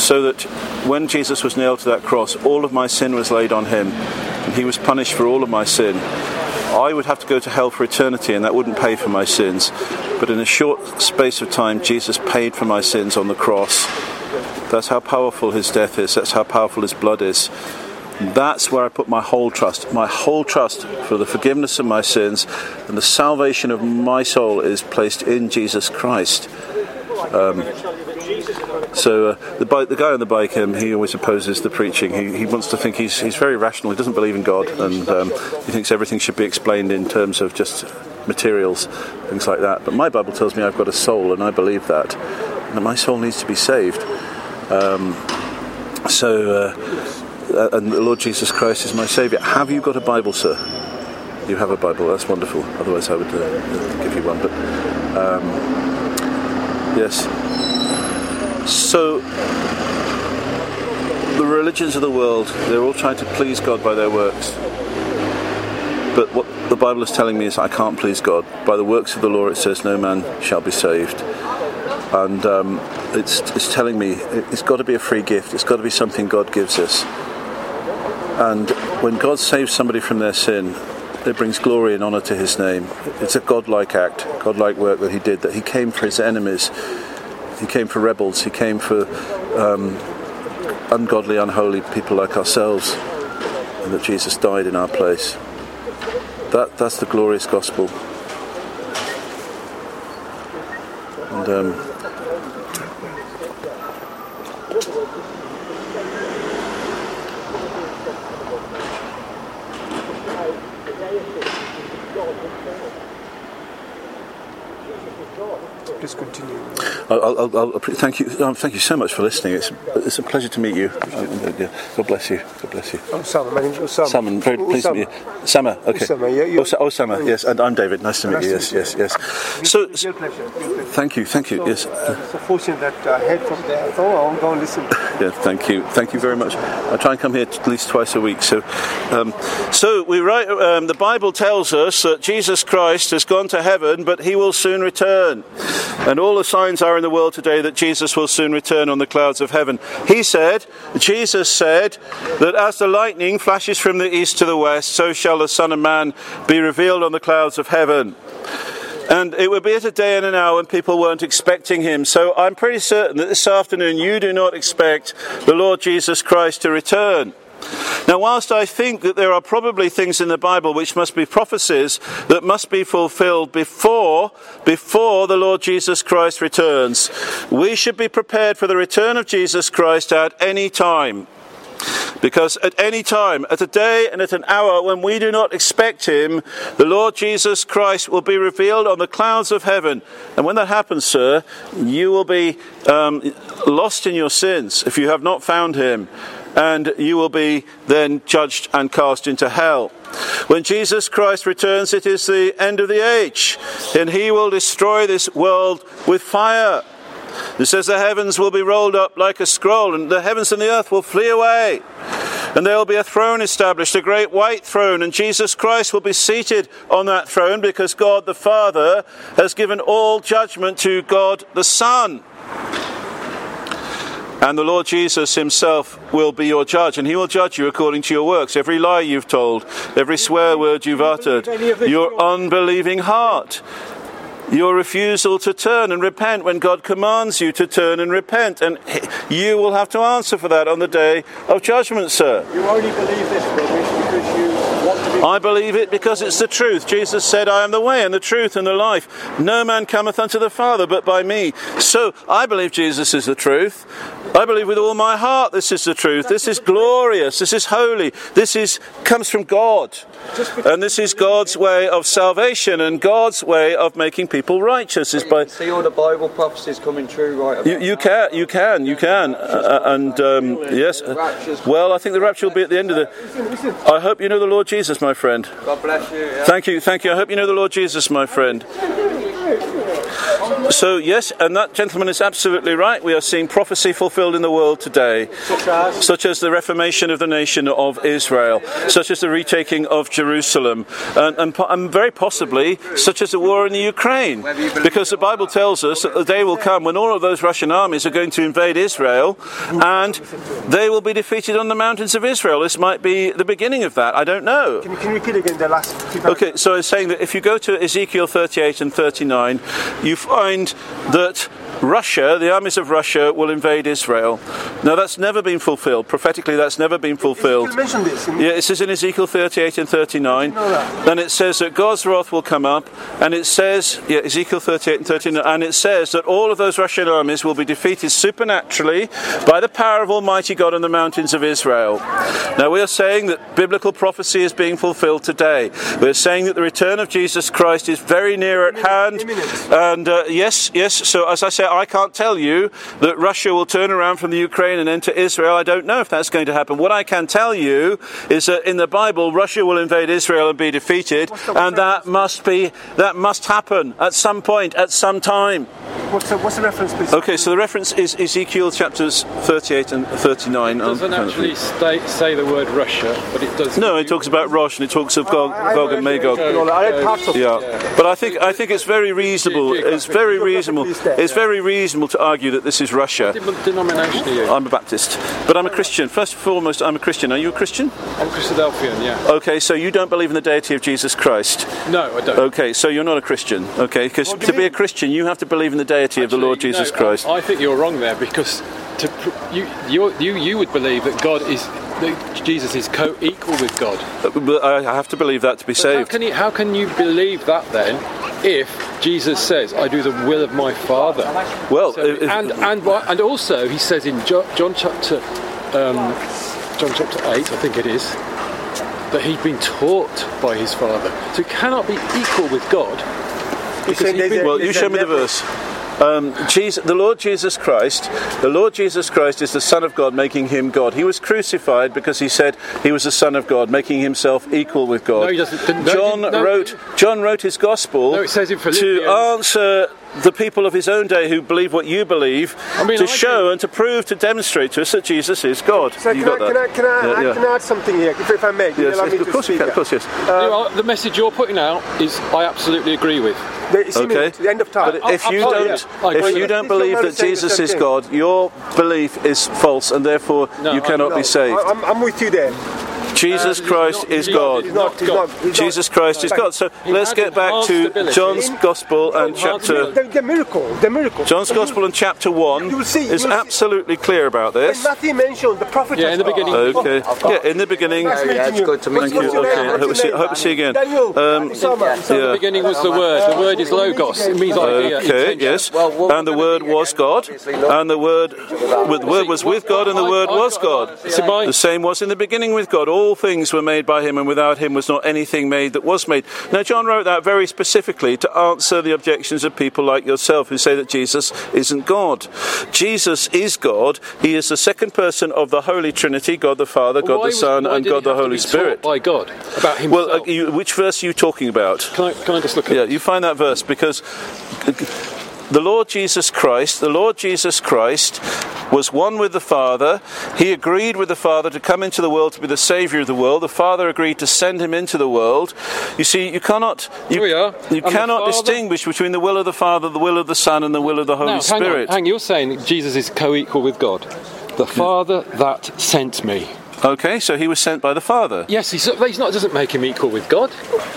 So that when Jesus was nailed to that cross, all of my sin was laid on him, and he was punished for all of my sin. I would have to go to hell for eternity, and that wouldn't pay for my sins. But in a short space of time, Jesus paid for my sins on the cross. That's how powerful his death is, that's how powerful his blood is. That's where I put my whole trust. My whole trust for the forgiveness of my sins and the salvation of my soul is placed in Jesus Christ. Um, so uh, the, bike, the guy on the bike, um, he always opposes the preaching. He, he wants to think he's, he's very rational. He doesn't believe in God, and um, he thinks everything should be explained in terms of just materials, things like that. But my Bible tells me I've got a soul, and I believe that, and that my soul needs to be saved. Um, so, uh, and the Lord Jesus Christ is my Saviour. Have you got a Bible, sir? You have a Bible. That's wonderful. Otherwise, I would uh, give you one. But um, yes. So, the religions of the world, they're all trying to please God by their works. But what the Bible is telling me is I can't please God. By the works of the law, it says no man shall be saved. And um, it's, it's telling me it's got to be a free gift. It's got to be something God gives us. And when God saves somebody from their sin, it brings glory and honour to his name. It's a godlike act, godlike work that he did, that he came for his enemies, he came for rebels, he came for um, ungodly, unholy people like ourselves, and that Jesus died in our place. That, that's the glorious gospel. And um, I'll, I'll, I'll, thank you. Um, thank you so much for listening. It's, it's a pleasure to meet you. God bless you. God bless you. Osama, my name is Osama. Salman, very pleased to meet you. Sama, okay. Osama, yeah, Osa- Osama, yes, and I'm David. Nice to meet Nice you. to Yes, meet yes, yes. So, Real pleasure. Real pleasure. thank you, thank you. So, Yes, uh, so fortunate that I heard from there. I thought, oh, I'll go and listen. yeah, thank you, thank you very much. I try and come here at least twice a week. So, um, so we write. Um, the Bible tells us that Jesus Christ has gone to heaven, but He will soon return, and all the signs are in the world today that Jesus will soon return on the clouds of heaven. He said, Jesus said, that as the lightning flashes from the east to the west, so shall the Son of Man be revealed on the clouds of heaven. And it would be at a day and an hour when people weren't expecting him. So I'm pretty certain that this afternoon you do not expect the Lord Jesus Christ to return. Now, whilst I think that there are probably things in the Bible which must be prophecies that must be fulfilled before, before the Lord Jesus Christ returns, we should be prepared for the return of Jesus Christ at any time. Because at any time, at a day and at an hour when we do not expect Him, the Lord Jesus Christ will be revealed on the clouds of heaven. And when that happens, sir, you will be um, lost in your sins if you have not found Him. And you will be then judged and cast into hell. When Jesus Christ returns, it is the end of the age, and He will destroy this world with fire. It says the heavens will be rolled up like a scroll, and the heavens and the earth will flee away. And there will be a throne established, a great white throne, and Jesus Christ will be seated on that throne because God the Father has given all judgment to God the Son. And the Lord Jesus Himself will be your judge, and He will judge you according to your works. Every lie you've told, every swear word you've uttered, your unbelieving heart, your refusal to turn and repent when God commands you to turn and repent. And you will have to answer for that on the day of judgment, sir. You only believe this rubbish because you. I believe it because it's the truth. Jesus said, I am the way and the truth and the life. No man cometh unto the Father but by me. So I believe Jesus is the truth. I believe with all my heart this is the truth. This is glorious. This is holy. This is comes from God. And this is God's way of salvation and God's way of making people righteous is by See all the Bible prophecies coming true right you, you can, you can, you can, uh, and um, yes. Well, I think the rapture will be at the end of the. I hope you know the Lord Jesus, my friend. God bless you. Thank you, thank you. I hope you know the Lord Jesus, my friend. So, yes, and that gentleman is absolutely right. We are seeing prophecy fulfilled in the world today, Such as? such as the reformation of the nation of Israel, such as the retaking of Jerusalem, and, and, and very possibly such as the war in the Ukraine. Because the Bible tells us that the day will come when all of those Russian armies are going to invade Israel and they will be defeated on the mountains of Israel. This might be the beginning of that. I don't know. Can you, can you repeat again the last? Okay, so I was saying that if you go to Ezekiel 38 and 39, you find that Russia, the armies of Russia, will invade Israel. Now, that's never been fulfilled. Prophetically, that's never been fulfilled. You mentioned this. Yeah, it says in Ezekiel 38 and 39. know that. And it says that God's wrath will come up. And it says, yeah, Ezekiel 38 and 39. And it says that all of those Russian armies will be defeated supernaturally by the power of Almighty God on the mountains of Israel. Now, we are saying that biblical prophecy is being fulfilled today. We're saying that the return of Jesus Christ is very near at hand. Imminent. And uh, yes, yes. So, as I say, I can't tell you that Russia will turn around from the Ukraine and enter Israel. I don't know if that's going to happen. What I can tell you is that in the Bible, Russia will invade Israel and be defeated, the- and that must be that must happen at some point, at some time. what's the, what's the reference, please? Okay, so the reference is Ezekiel chapters 38 and 39. It um, doesn't kind of actually thing. state, say the word Russia, but it does. No, it talks about Rosh and it talks of Gog, I- I Gog and Magog. No, no, I read parts of it. Yeah, but I think I think it's very reasonable. It's very reasonable. It's very reasonable to argue that this is Russia. What denomination are you? I'm a Baptist, but I'm a Christian. First and foremost, I'm a Christian. Are you a Christian? I'm Christadelphian, yeah. Okay, so you don't believe in the deity of Jesus Christ. No, I don't. Okay, so you're not a Christian. Okay, because to be a Christian, you have to believe in the deity of the Lord Jesus no, Christ. I, I think you're wrong there because to pr- you, you you you would believe that God is that Jesus is co-equal with God. But I have to believe that to be But how saved. can you how can you believe that then if Jesus says I do the will of my Father? Well, So- if- and and and also he says in Jo- John chapter um, John chapter eight, I think it is, that he'd been taught by his Father. So he cannot be equal with God. Because he'd there's been- Well, you show me the verse. Um, Jesus, the Lord Jesus Christ, the Lord Jesus Christ is the Son of God, making him God. He was crucified because he said he was the Son of God, making himself equal with God. No, he doesn't- no, John no. wrote. John wrote his gospel No, it says in to answer the people of his own day who believe what you believe, I mean, to I show do- and to prove, to demonstrate to us that Jesus is God. So you can, I, can, I, can, I, Yeah, I yeah. can add something here, if, if I may? Can you Yes, of course you can. Of course, yes. You know, the message you're putting out is I absolutely agree with. It's Okay. imminent, the end of time. But if you I- I- don't, yeah, if you that. don't believe young man that is saying the Jesus is. God, your belief is false, and therefore No, you cannot No, be saved. I, I'm, I'm with you there. Jesus Uh, Christ he's not- is God. He's not, he's not, he's Jesus Christ is God. So He let's get back to. John's Gospel and Enhanced chapter. Ability. The, the miracle, the miracle. John's And you- Gospel and chapter one You will see, is you will see. absolutely clear about When this. Matthew mentioned the prophet. Yeah, in the beginning. Okay. Yeah, in the beginning. Nice Yeah, meeting it's you. good to meet What's- you. what's Okay. I hope we see- I hope we see you name? again. Daniel. Um, Isama, yeah. Isama. The beginning was the word. The word is logos. It means idea. Okay, yes. Well, And the Word was God, and the Word, the Word was with God, and the Word was God. The same was in the beginning with God. All things were made by Him, and without Him was not anything made that was made. Now, John wrote that very specifically to answer the objections of people like yourself who say that Jesus isn't God. Jesus is God. He is the second person of the Holy Trinity God the Father, God Why the Son, why and God the Holy Spirit. By God about himself. Well, uh, you, which verse are you talking about? can, I, can I just look at Yeah, you find that verse because the Lord Jesus Christ, the Lord Jesus Christ was one with the Father. He agreed with the Father to come into the world to be the Savior of the world. The Father agreed to send him into the world. You see, you cannot you, you cannot distinguish between the will of the Father, the will of the Son, and the will of the Holy now, hang Spirit. on, hang. You're saying Jesus is co-equal with God, the Father that sent me. Okay, so he was sent by the Father. Yes, he's, he's not. Doesn't make him equal with God.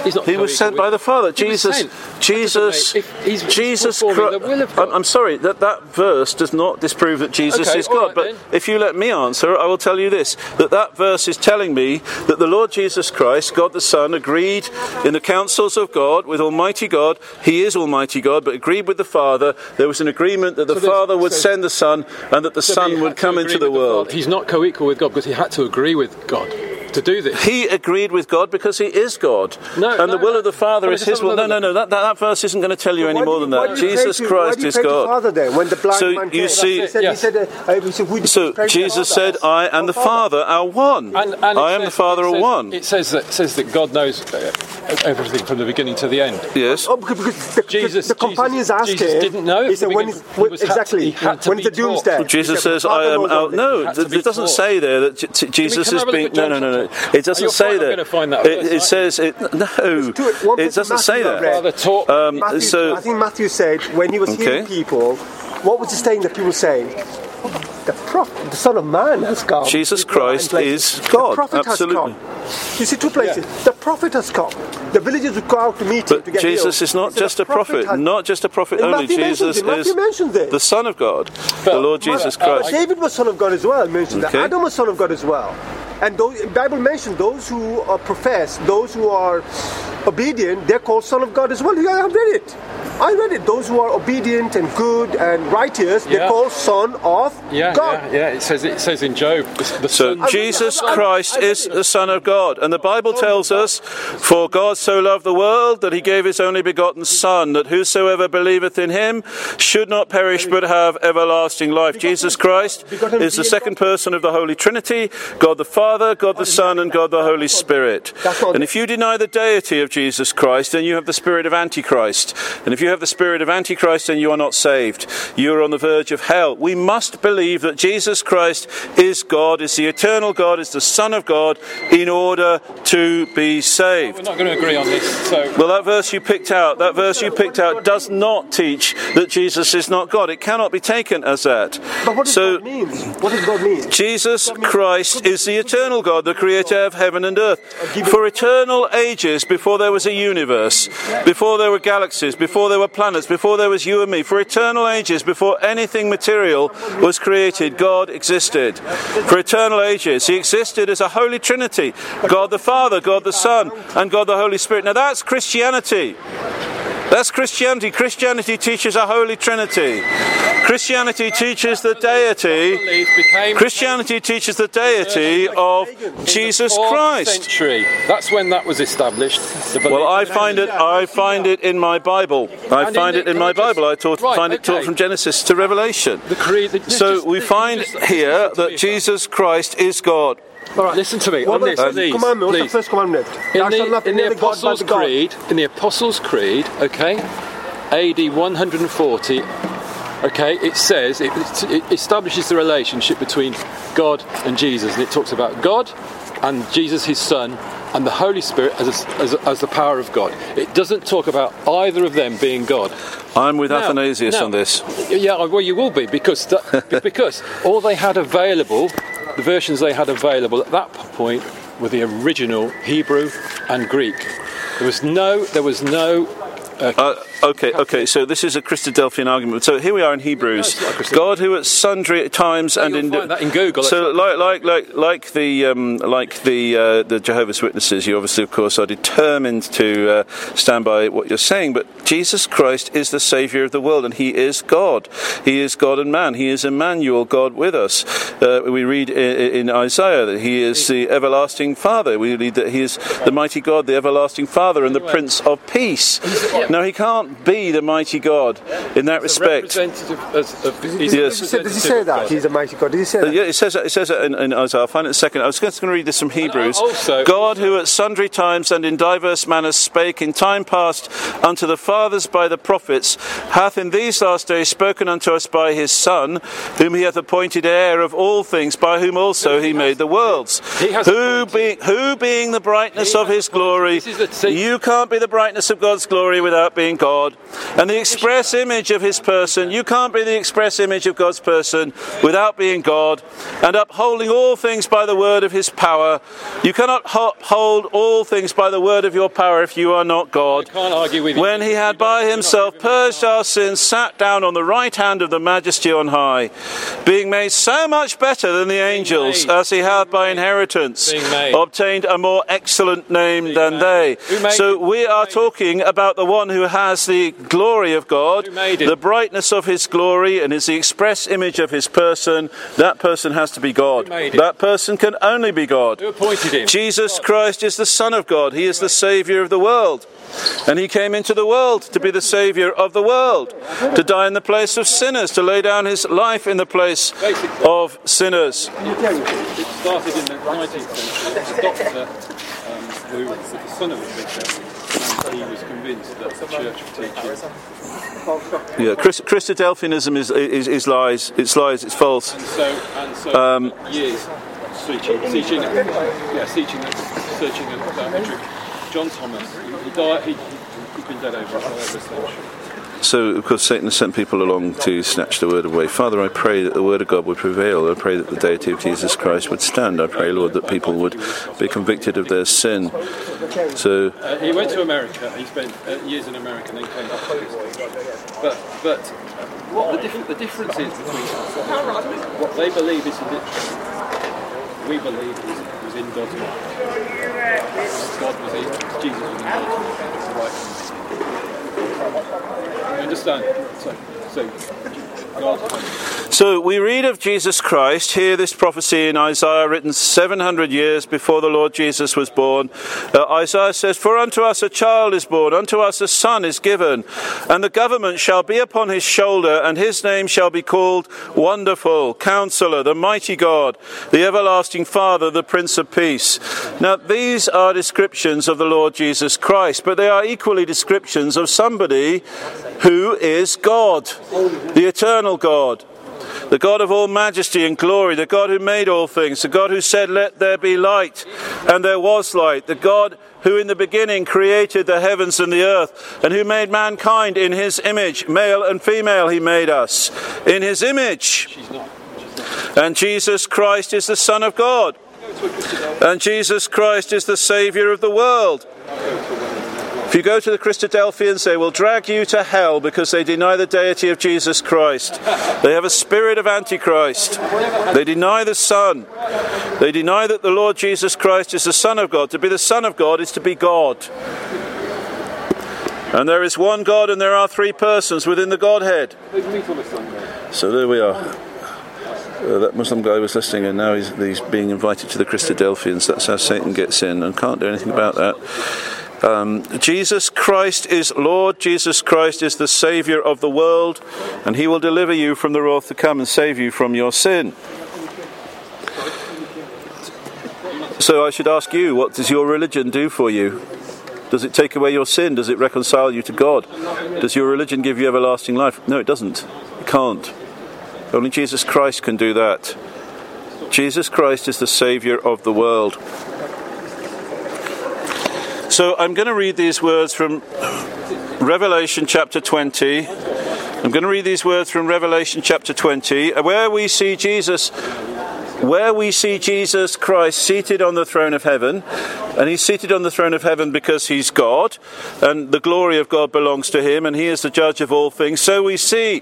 He's not. He was sent by the Father. He Jesus. Jesus, make- he's- he's Jesus performing Christ. the will of I'm, I'm sorry that that verse does not disprove that Jesus Okay, is God. right but then. if you let me answer, I will tell you this: that that verse is telling me that the Lord Jesus Christ, God the Son, agreed in the councils of God with Almighty God. He is Almighty God, but agreed with the Father. There was an agreement that the So Father would so- send the Son, and that the So Son would come into the world. He's not co-equal with God because he had to agree with God to do this. He agreed with God because he is God. No, and the will no. of the Father is his will. No, no, no, that, that, that verse isn't going to tell you any more than that. did you pray Jesus to- why Christ did is God. Father then, when the blind So man you see- he said, Yeah. he said, uh, he said, So Jesus said, I and the Father are one. And, and I am the Father it are one. It says that says that God knows uh, everything from the beginning to the end. Yes. Oh, because, because the, Jesus- the, the companions Jesus- asked Jesus him. didn't know He said, when, He when was had- exactly he had to when the doomsday. taught. Jesus says, I am out. No, this." had to th- be it doesn't say there that J- T- Jesus can is have a look being. No, no, no, no. It doesn't say that. that It, it says it. No, it doesn't say that. read. Father taught. Um, Matthew, so I think Matthew said when he was Okay. healing people, what was the saying that people say? The prophet, the Son of Man has come. Jesus You know, and Christ is God, The prophet absolutely. has come. You see, two places. The prophet has come. The villagers would go out to meet him But to get Jesus healed. is not He just a prophet, has- not just a prophet And only. Matthew Jesus is the Son of God, the Lord Jesus Christ. David was son of God as well. Mentioned Okay. that Adam was son of God as well. And those, the Bible mentioned those who are profess, those who are obedient, they're called son of God as well. Yeah, I read it. I read it. Those who are obedient and good and righteous, they're called son of Yeah, God. yeah, yeah. It says it says in Job. The, the So son, Jesus I- I- I- Christ I is the Son of God. And the Bible tells us, For God so loved the world that he gave his only begotten Son, that whosoever believeth in him should not perish but have everlasting life. Jesus Christ is the second person of the Holy Trinity, God the Father, God the Son, and God the Holy Spirit. And if you deny the deity of Jesus Christ, then you have the spirit of Antichrist. And if you you have the spirit of Antichrist, then you are not saved. You are on the verge of hell. We must believe that Jesus Christ is God, is the eternal God, is the Son of God, in order to be saved. We're not going to agree on this. So Well, that verse you picked out, that verse you picked out does not teach that Jesus is not God. It cannot be taken as that. But what does So, God mean? What does God mean? Jesus Christ is the eternal God, the creator of heaven and earth. For eternal ages, before there was a universe, before there were galaxies, before there were planets, before there was you and me, for eternal ages, before anything material was created, God existed. For eternal ages, He existed as a holy trinity God the Father, God the Son, and God the Holy Spirit. Now that's Christianity. That's Christianity. Christianity teaches a holy trinity. Christianity teaches the deity. Christianity teaches the deity of Jesus Christ. Century. That's when that was established. Well, I find it. I find it in my Bible. I find it in my Bible. I taught, find it taught from Genesis to Revelation. the creed. the- So we find here that Jesus Christ is God. All right, listen to me What on this, the commandment? What's the first commandment? In Thou shalt not the, in the god Apostles' God. Creed, in the Apostles' Creed, okay, AD 140, okay, it says it, it establishes the relationship between God and Jesus, and it talks about God and Jesus, His Son, and the Holy Spirit as, a, as, a, as the power of God. It doesn't talk about either of them being God. I'm with Now- Athanasius now- on this. Yeah, well, you will be because that, because all they had available, the versions they had available at that point, were the original Hebrew and Greek. There was no, there was no. Uh, Uh, okay, okay. So this is a Christadelphian argument. So here we are in Hebrews. it's not Christadelphian. God, who at sundry times and in in Google. So like like like like the um, like the uh, the Jehovah's Witnesses, you obviously, of course, are determined to uh, stand by what you're saying. But Jesus Christ is the Savior of the world, and He is God. He is God and man. He is Emmanuel, God with us. Uh, we read in, in Isaiah that He is the everlasting Father. We read that He is the mighty God, the everlasting Father, and the Prince of Peace. No, He can't be the mighty God in that respect. representative as, of, he's Yes. Does he say- does he say that? He's a mighty God. Did he say uh, that? Yeah, it says it says it in, in Isaiah. I'll find it in a second. I was just going to read this from Hebrews. also- God, who at sundry times and in diverse manners spake in time past unto the fathers by the prophets, hath in these last days spoken unto us by his Son, whom he hath appointed heir of all things, by whom also he made the worlds. He has Who, appointed- be, who being the brightness of his glory, This is the- see- you can't be the brightness of God's glory without being God. And the express image of his person, you can't be the express image of God's person without being God. And upholding all things by the word of his power, you cannot ho- uphold all things by the word of your power if you are not God. Can't argue with you. When he had by himself purged our sins, sat down on the right hand of the majesty on high, being made so much better than the angels, as he hath by inheritance obtained a more excellent name than they. So we are talking about the one who has the glory of God, the brightness of his glory, and is the express image of his person. That person has to be God. Who made it? That person can only be God. Who appointed him? Jesus Christ is the Son of God. He is the Saviour of the world. And he came into the world to be the Saviour of the world, to die in the place of sinners, to lay down his life in the place of sinners. It started in the 19th century. A doctor um, who was the son of a bishop, and he was convinced that the church was Yeah, Christ- Christadelphianism is, is, is lies. It's lies. It's false. And so, and so Um, for years, searching, searching, yeah, searching, searching at. John Thomas, he, he died. He, he's been dead over over a century. So, of course, Satan has sent people along to snatch the word away. Father, I pray that the word of God would prevail. I pray that the deity of Jesus Christ would stand. I pray, Lord, that people would be convicted of their sin. So, Uh, he went to America. He spent uh, years in America, and then came back. But but what the, diff- the difference is between what they believe is it, we believe is, was in God's mind. God was in Jesus was in God's mind. Understand? So so So we read of Jesus Christ, hear this prophecy in Isaiah written 700 years before the Lord Jesus was born. Uh, Isaiah says, For unto us a child is born, unto us a son is given, and the government shall be upon his shoulder, and his name shall be called Wonderful, Counselor, the Mighty God, the Everlasting Father, the Prince of Peace. Now these are descriptions of the Lord Jesus Christ, but they are equally descriptions of somebody who is God, the eternal God the God of all majesty and glory, the God who made all things, the God who said, Let there be light, and there was light, the God who in the beginning created the heavens and the earth, and who made mankind in his image, male and female, he made us in his image. And Jesus Christ is the Son of God. And Jesus Christ is the Saviour of the world. If you go to the Christadelphians, they will drag you to hell because they deny the deity of Jesus Christ. They have a spirit of Antichrist. They deny the Son. They deny that the Lord Jesus Christ is the Son of God. To be the Son of God is to be God. And there is one God and there are three persons within the Godhead. So there we are. Uh, that Muslim guy was listening, and now he's, he's being invited to the Christadelphians. That's how Satan gets in, and can't do anything about that. Um, Jesus Christ is Lord, Jesus Christ is the Saviour of the world, and He will deliver you from the wrath to come and save you from your sin. So I should ask you, what does your religion do for you? Does it take away your sin? Does it reconcile you to God? Does your religion give you everlasting life? No, it doesn't. It can't. Only Jesus Christ can do that. Jesus Christ is the Saviour of the world. So I'm going to read these words from Revelation chapter 20. I'm going to read these words from Revelation chapter 20, where we see Jesus where we see Jesus Christ seated on the throne of heaven, and he's seated on the throne of heaven because he's God, and the glory of God belongs to him, and he is the judge of all things. So we see.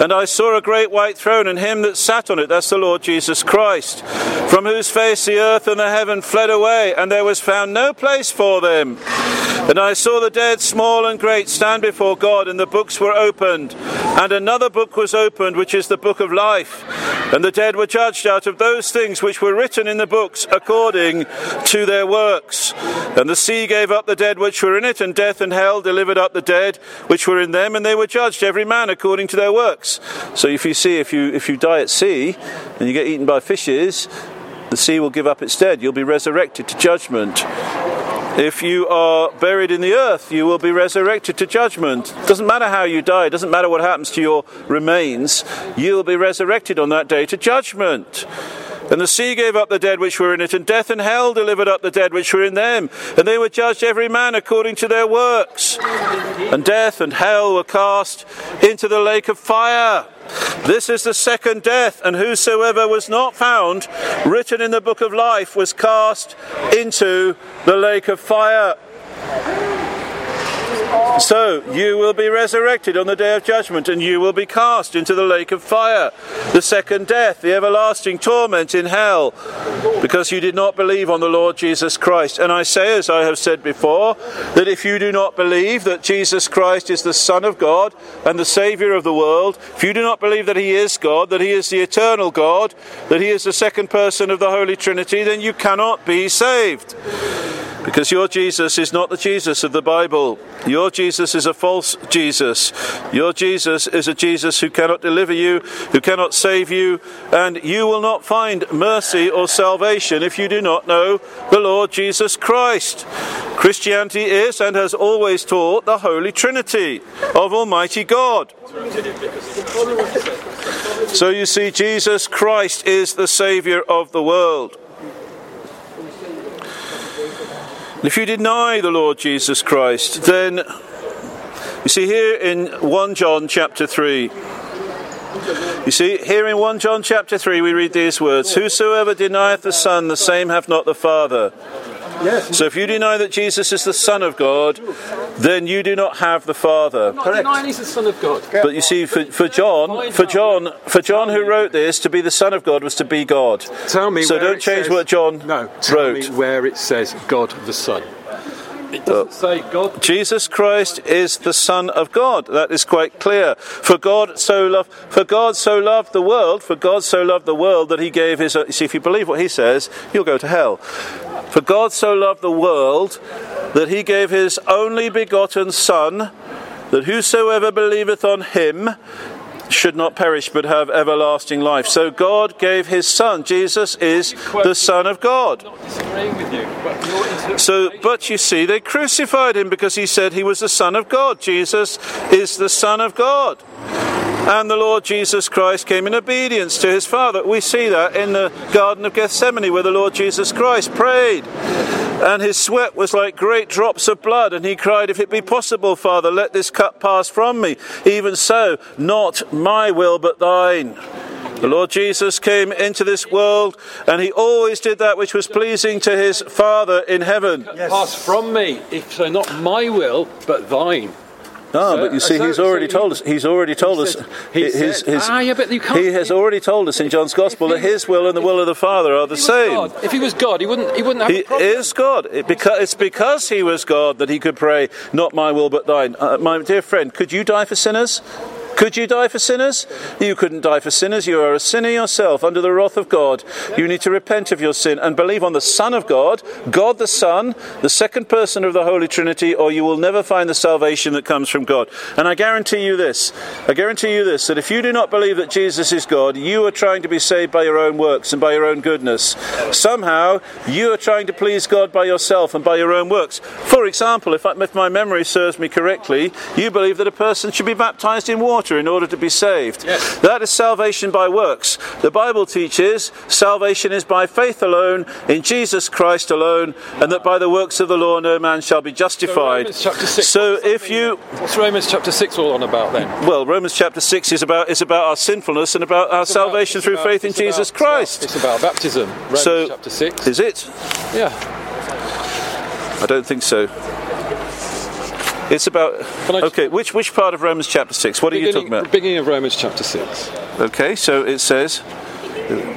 And I saw a great white throne, and him that sat on it, that's the Lord Jesus Christ, from whose face the earth and the heaven fled away, and there was found no place for them. And I saw the dead, small and great, stand before God, and the books were opened. And another book was opened, which is the book of life. And the dead were judged out of those things which were written in the books according to their works. And the sea gave up the dead which were in it, and death and hell delivered up the dead which were in them, and they were judged every man according to their works. So if you see, if you if you die at sea and you get eaten by fishes, the sea will give up its dead. You'll be resurrected to judgment. If you are buried in the earth, you will be resurrected to judgment. Doesn't matter how you die, doesn't matter what happens to your remains, you will be resurrected on that day to judgment. And the sea gave up the dead which were in it, and death and hell delivered up the dead which were in them. And they were judged every man according to their works. And death and hell were cast into the lake of fire. This is the second death, and whosoever was not found written in the book of life was cast into the lake of fire. So you will be resurrected on the day of judgment, and you will be cast into the lake of fire, the second death, the everlasting torment in hell, because you did not believe on the Lord Jesus Christ. And I say, as I have said before, that if you do not believe that Jesus Christ is the Son of God and the Saviour of the world, if you do not believe that He is God, that He is the eternal God, that He is the second person of the Holy Trinity, then you cannot be saved. Because your Jesus is not the Jesus of the Bible. Your Jesus is a false Jesus. Your Jesus is a Jesus who cannot deliver you, who cannot save you, and you will not find mercy or salvation if you do not know the Lord Jesus Christ. Christianity is and has always taught the Holy Trinity of Almighty God. So you see, Jesus Christ is the Saviour of the world. If you deny the Lord Jesus Christ, then you see here in 1 John chapter 3. You see, here in 1 John chapter 3, we read these words Whosoever denieth the Son, the same hath not the Father. So if you deny that Jesus is the Son of God, then you do not have the Father. Not denying he's the Son of God. But you see, for, for John, for John, for John who wrote this, to be the Son of God was to be God. Tell me So don't change says- what John No, tell wrote. me where it says God the Son. It doesn't say God. Jesus Christ is the Son of God. That is quite clear. For God so loved, for God so loved the world, for God so loved the world that He gave His. See, if you believe what He says, you'll go to hell. For God so loved the world that He gave His only begotten Son, that whosoever believeth on Him should not perish but have everlasting life. So God gave His Son. Jesus is the Son of God. Not disagreeing with you, but your interpretation. So, but you see, they crucified him because he said he was the Son of God. Jesus is the Son of God. And the Lord Jesus Christ came in obedience to his Father. We see that in the Garden of Gethsemane where the Lord Jesus Christ prayed. And his sweat was like great drops of blood. And he cried, If it be possible, Father, let this cup pass from me. Even so, not my will, but thine. The Lord Jesus came into this world and he always did that which was pleasing to his Father in heaven. Pass from me, if so, not my will, but thine. No, So- but you see, so- he's already so told us. He's already told us. said- he his, said- Ah, yeah, but you can't- he has already told us in John's Gospel that his will and the will of the Father are the If same. God- If he was God, he wouldn't. He wouldn't have He is God. It beca- it's because he was God that he could pray, "Not my will, but thine." Uh, my dear friend, could you die for sinners? Could you die for sinners? You couldn't die for sinners. You are a sinner yourself under the wrath of God. You need to repent of your sin and believe on the Son of God, God the Son, the second person of the Holy Trinity, or you will never find the salvation that comes from God. And I guarantee you this I guarantee you this that if you do not believe that Jesus is God, you are trying to be saved by your own works and by your own goodness. Somehow, you are trying to please God by yourself and by your own works. For example, if, I, if my memory serves me correctly, you believe that a person should be baptized in water in order to be saved. Yes. That is salvation by works. The Bible teaches salvation is by faith alone, in Jesus Christ alone, and that by the works of the law no man shall be justified. Romans chapter six. So if you what's Romans chapter six all on about then? well, Romans chapter 6 is about, is about our sinfulness and about our It's salvation it's through about- faith in about- Jesus about- Christ. It's about baptism. Romans So- chapter six. Is it? Yeah. I don't think so. It's about. Okay, which, which part of Romans chapter 6? What are you talking about? beginning of Romans chapter six. Okay, so it says,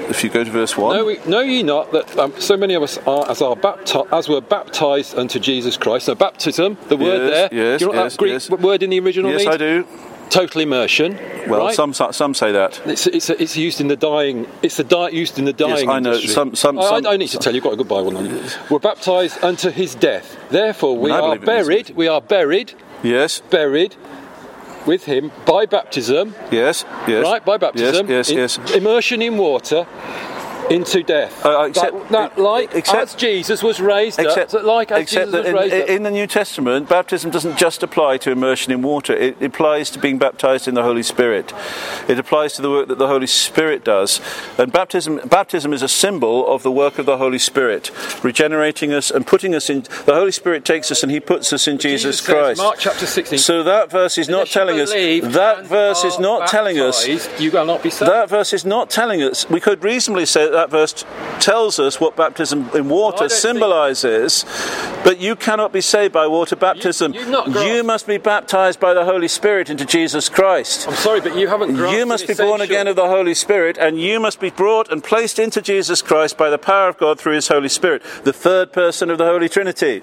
if you go to verse 1. Know, we, know ye not that um, so many of us are as are baptized as were baptized unto Jesus Christ? So baptism, the word Yes, there. yes, do you know yes, that Greek yes. word in the original yes, means? I do. Total immersion. Well, right? some some say that. It's, it's, it's used in the dying. It's the di- used in the dying. I know. industry. Some- some- I- I, some- don't need to tell you. You've got a good Bible on. We're baptized unto His death. Therefore, we are believe it is. buried. We are buried. Yes, Buried with Him by baptism. yes, yes. Right by baptism. Yes, yes, yes. Immersion in water. Into death. Uh, except- that, that like except- as Jesus was raised Except, up. Like as except Jesus that was in, raised up. in the New Testament, baptism doesn't just apply to immersion in water. It applies to being baptized in the Holy Spirit. It applies to the work that the Holy Spirit does. And baptism, baptism is a symbol of the work of the Holy Spirit, regenerating us and putting us in. The Holy Spirit takes us and He puts us in Jesus, Jesus says, Christ. Mark chapter 16. So that verse is not telling us. That verse is not telling us. You will not be saved. That verse is not telling us. We could reasonably say that, verse tells us what baptism in water don't think- symbolises, but you cannot be saved by water baptism. grasped- You must be baptized by the Holy Spirit into Jesus Christ. I'm sorry, but you haven't. You must be born again of the Holy Spirit, and you must be brought and placed into Jesus Christ by the power of God through His Holy Spirit, the third person of the Holy Trinity.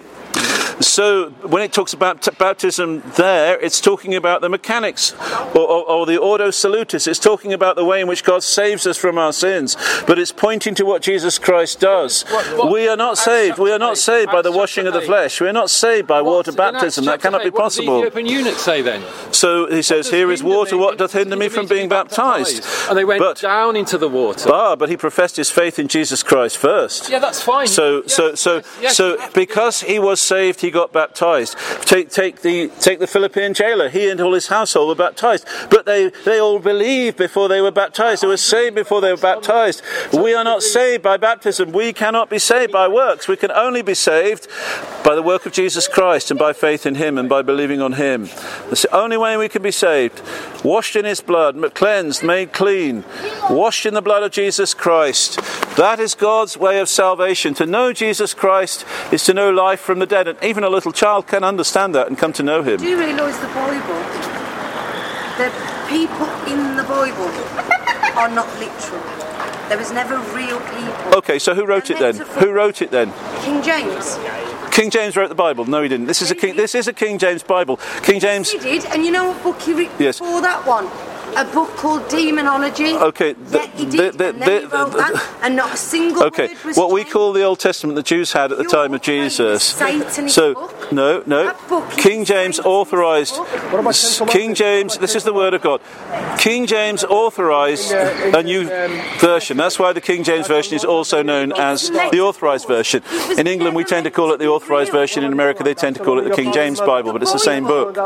So, when it talks about t- baptism there, it's talking about the mechanics or, or, or the ordo salutis. It's talking about the way in which God saves us from our sins, but it's pointing to what Jesus Christ does. What- what- we are not saved. We are not saved by the washing of the flesh. We are not saved by water What- in Acts baptism. That cannot be eight, what does the possible. Ethiopian eunuch say then? So he says, Here is water. What doth hinder me from being baptized? And they went But- down into the water. Ah, but he professed his faith in Jesus Christ first. yeah, that's fine. So, so, so, so, you have to because he was saved, he got baptized. Take, take the, take the Philippian jailer. He and all his household were baptized, but they, they all believed before they were baptized. They were saved before they were baptized. We are not saved by baptism. We cannot be saved by works. We can only be saved by the work of Jesus Christ and by faith in Him and by believing on Him. That's the only way we can be saved. Washed in His blood, cleansed, made clean, washed in the blood of Jesus Christ. That is God's way of salvation. To know Jesus Christ is to know life from the dead, and even a little child can understand that and come to know Him. Do you realise the Bible? The people in the Bible are not literal. There was never real people. Okay, so who wrote it then? Who wrote it then? King James. King James wrote the Bible. No, he didn't. This is a King. This is a King James Bible. King James. He did, and you know what book he wrote Yes. before that one? A book called Demonology. Okay, the- yeah, he did, the- and the- wrote that, and not a single Okay, word was what we call the Old Testament, the Jews had at the Your time of Jesus. So, book. no, no. That book is King James authorized. What about Ten King James, this is the word of God. King James authorized In, uh, in a new um, version. That's why the King James version is also known as the authorized version. In England, we tend to call it the authorized version. In America, they tend to call it the King James Bible, but it's the same book.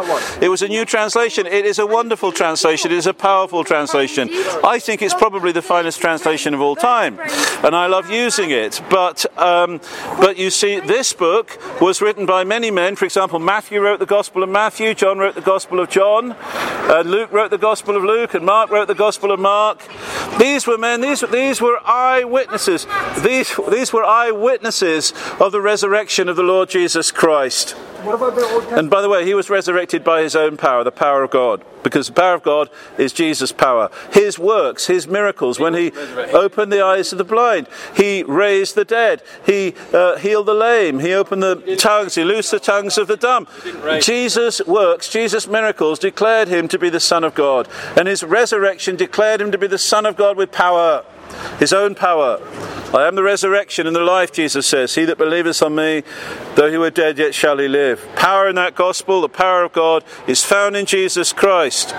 It was a new translation. It is a wonderful translation. It is a powerful translation. I think it's probably the finest translation of all time, and I love using it. But um, but you see, this book was written by many men. For example, Matthew wrote the Gospel of Matthew, John wrote the Gospel of John, uh, Luke wrote the Gospel of Luke, and Mark wrote the Gospel of Mark. These were men. These these were eyewitnesses. These these were eyewitnesses of the resurrection of the Lord Jesus Christ. What about the Old? And by the way, he was resurrected by his own power, the power of God, because the power of God is Jesus' power. His works, his miracles, when he opened the eyes of the blind, he raised the dead, he uh, healed the lame, he opened the tongues, he loosed the tongues of the dumb. Jesus' works, Jesus' miracles declared him to be the Son of God, and his resurrection declared him to be the Son of God with power. His own power. I am the resurrection and the life, Jesus says. He that believeth on me, though he were dead, yet shall he live. Power in that gospel, the power of God, is found in Jesus Christ.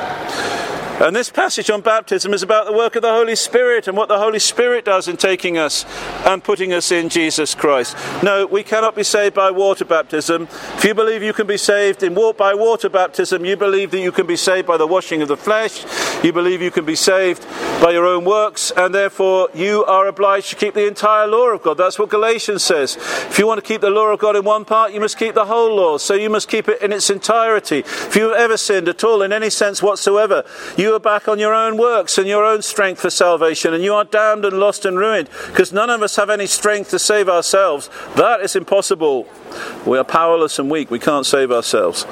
And this passage on baptism is about the work of the Holy Spirit and what the Holy Spirit does in taking us and putting us in Jesus Christ. No, we cannot be saved by water baptism. If you believe you can be saved in by water baptism, you believe that you can be saved by the washing of the flesh, you believe you can be saved by your own works, and therefore you are obliged to keep the entire law of God. That's what Galatians says. If you want to keep the law of God in one part, you must keep the whole law. So you must keep it in its entirety. If you have ever sinned at all in any sense whatsoever, you are back on your own works and your own strength for salvation, and you are damned and lost and ruined because none of us have any strength to save ourselves. That is impossible. We are powerless and weak. We can't save ourselves.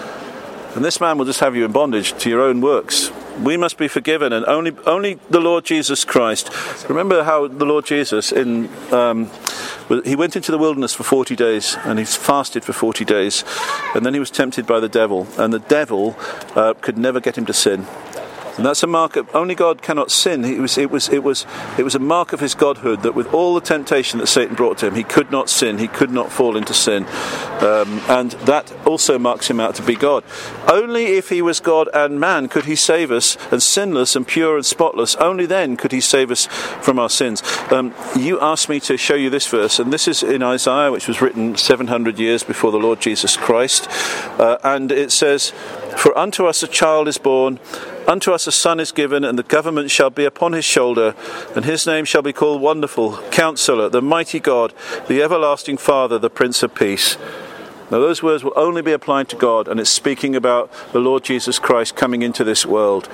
And this man will just have you in bondage to your own works. We must be forgiven, and only only the Lord Jesus Christ. Remember how the Lord Jesus in um, he went into the wilderness for forty days, and he fasted for forty days, and then he was tempted by the devil, and the devil uh, could never get him to sin. And that's a mark of only God cannot sin. It was, it was, it was, it was a mark of his godhood that with all the temptation that Satan brought to him, he could not sin. He could not fall into sin, um, and that also marks him out to be God. Only if he was God and man could he save us, and sinless and pure and spotless. Only then could he save us from our sins. Um, you asked me to show you this verse, and this is in Isaiah, which was written 700 years before the Lord Jesus Christ, uh, and it says, "For unto us a child is born." Unto us a son is given, and the government shall be upon his shoulder, and his name shall be called Wonderful, Counselor, the Mighty God, the Everlasting Father, the Prince of Peace. Now, those words will only be applied to God, and it's speaking about the Lord Jesus Christ coming into this world.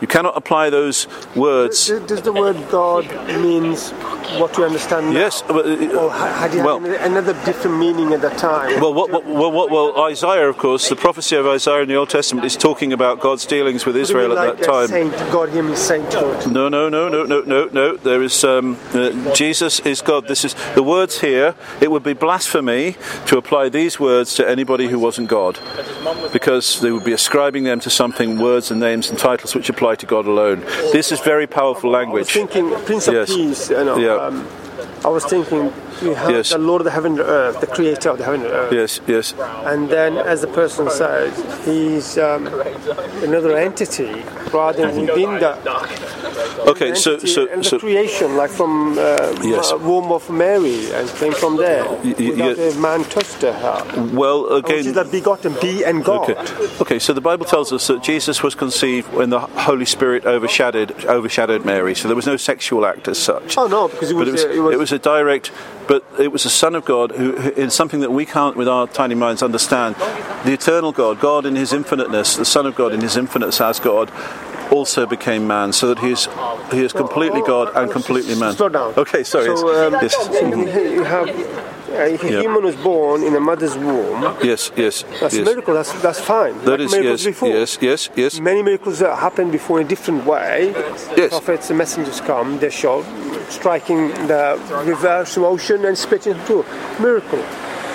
You cannot apply those words. Does does the word God means what you understand now? Yes, but, uh, Or had it well- another different meaning at the time? Well, what, what, well, what, well, Isaiah, of course, the prophecy of Isaiah in the Old Testament is talking about God's dealings with you Israel mean, at like that time. Saint, God him sainthood. No, no, no, no, no, no, no. There is um, uh, Jesus is God. This is the words here. It would be blasphemy to apply these words to anybody who wasn't God, because they would be ascribing them to something, words and names and titles which apply to God alone. This is very powerful I was language. thinking, Prince of Yes. Peace, you know, Yeah. um, I was thinking, you have Yes. the Lord of the heaven and earth, the creator of the heaven and earth. Yes, yes. And then, as the person says, he's um, another entity rather than within the Okay, so so and the so. creation, like from uh, Yes. Ma- womb of Mary, and came from there. y- without yeah. man touched her. Well, Which is again. the begotten be and God. Okay. okay, so the Bible tells us that Jesus was conceived when the Holy Spirit overshadowed overshadowed Mary. So there was no sexual act as such. Oh no, because it was, but it was, uh, it was, it was a direct, but it was the Son of God who, in something that we can't, with our tiny minds, understand. The eternal God, God in His infiniteness, the Son of God in His infiniteness as God, also became man, so that He is He is completely God and completely man. Slow down. Okay, sorry. So, um, yes, you have a human was born in a mother's womb. yes, yes, That's a miracle. That's that's fine. That like is miracles yes, before. yes, yes, yes. Many miracles that happened before in a different way. Yes. Prophets and messengers come, they show, striking the reverse motion and splitting through. Miracle.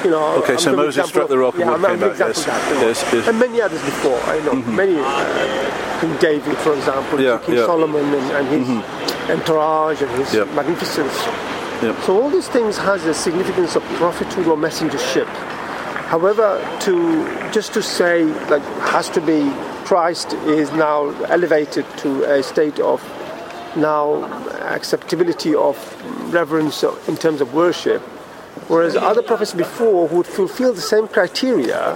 You know, Okay, I'm so Moses example struck the rock and yeah, I'm, I'm came out, yes. that, you know. Yes, yes. Mm-hmm. and many others before. I know many. Uh, King David, for example, Yeah, King yeah. Mm-hmm. Solomon and, and his entourage and his Yeah. magnificence. Yeah. So all these things has a significance of prophethood or messengership. However, to just to say like has to be Christ is now elevated to a state of now acceptability of reverence in terms of worship, whereas other prophets before would fulfill the same criteria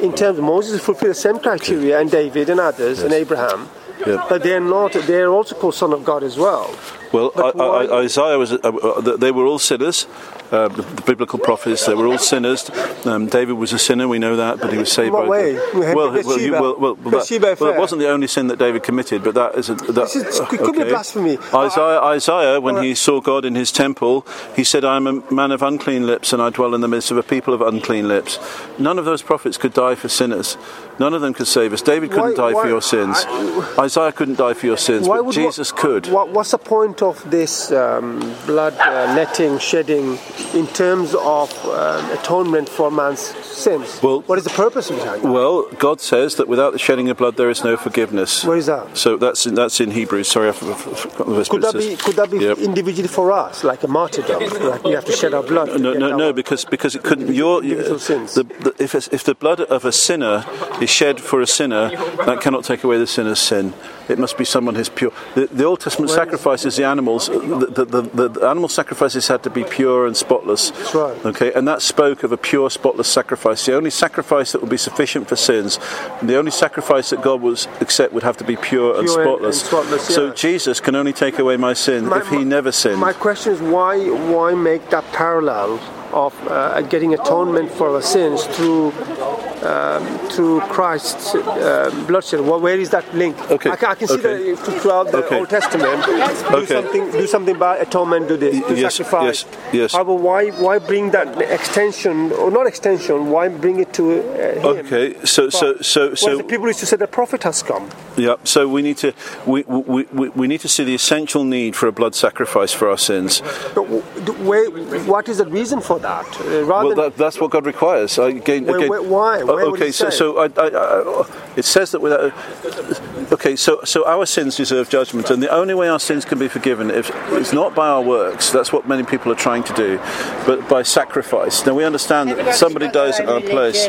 in terms of Moses fulfilled the same criteria and David and others and Abraham, Yeah. but they're not. They're also called son of God as well. Well, I, I, Isaiah was. Uh, uh, they were all sinners. Uh, the, the biblical prophets, they were all sinners. Um, David was a sinner, we know that, but he was saved what by. way? Had Well, well, you, well, well, that, well, it wasn't the only sin that David committed, but that is a. That, This is- it could be blasphemy. Isaiah, Isaiah, when he saw God in his temple, he said, "I am a man of unclean lips, and I dwell in the midst of a people of unclean lips." None of those prophets could die for sinners. None of them could save us. David couldn't Why- die why- for your sins. Isaiah couldn't die for your sins, Why but Jesus could. What, what's the point of this um, blood uh, netting, shedding, in terms of um, atonement for man's sins? Well- what is the purpose behind that? Well, God says that without the shedding of blood, there is no forgiveness. Where is that? So that's in, that's in Hebrews. Sorry, I forgot the verse. Could that be could that be Yep. individually for us, like a martyrdom, like we have to shed our blood? No, no, no, because because it couldn't. Your the, the, if if the blood of a sinner is shed for a sinner, that cannot take away the sinner's sin. It must be someone who's pure. The, the Old Testament sacrifices, the animals, uh, the, the, the, the animal sacrifices had to be pure and spotless. That's right. Okay, and that spoke of a pure, spotless sacrifice. The only sacrifice that would be sufficient for sins, the only sacrifice that God would accept would have to be pure, and Pure and- spotless. and spotless, So. Jesus can only take away my sin My- if He never sinned. My question is why why make that parallel of uh, getting atonement for our sins through um, through Christ's uh, bloodshed? Well, where is that link? Okay, I can, I can see okay. that throughout the Okay. Old Testament. Do Okay. something, do something by atonement, do this, do Yes, sacrifice. yes, yes. However, why why bring that extension or not extension? Why bring it to uh, him? Okay, so so so so the people used to say the prophet has come. Yeah, so we need to we, we, we, we need to see the essential need for a blood sacrifice for our sins. But where, what is the reason for that? Uh, rather Well, that, that's what God requires. I, again, Where- again, where- why? Oh, Where would okay, so say? so I, I, I, it says that without. Okay, so so our sins deserve judgment, and the only way our sins can be forgiven if it's not by our works. That's what many people are trying to do, but by sacrifice. Now we understand that somebody dies in our place.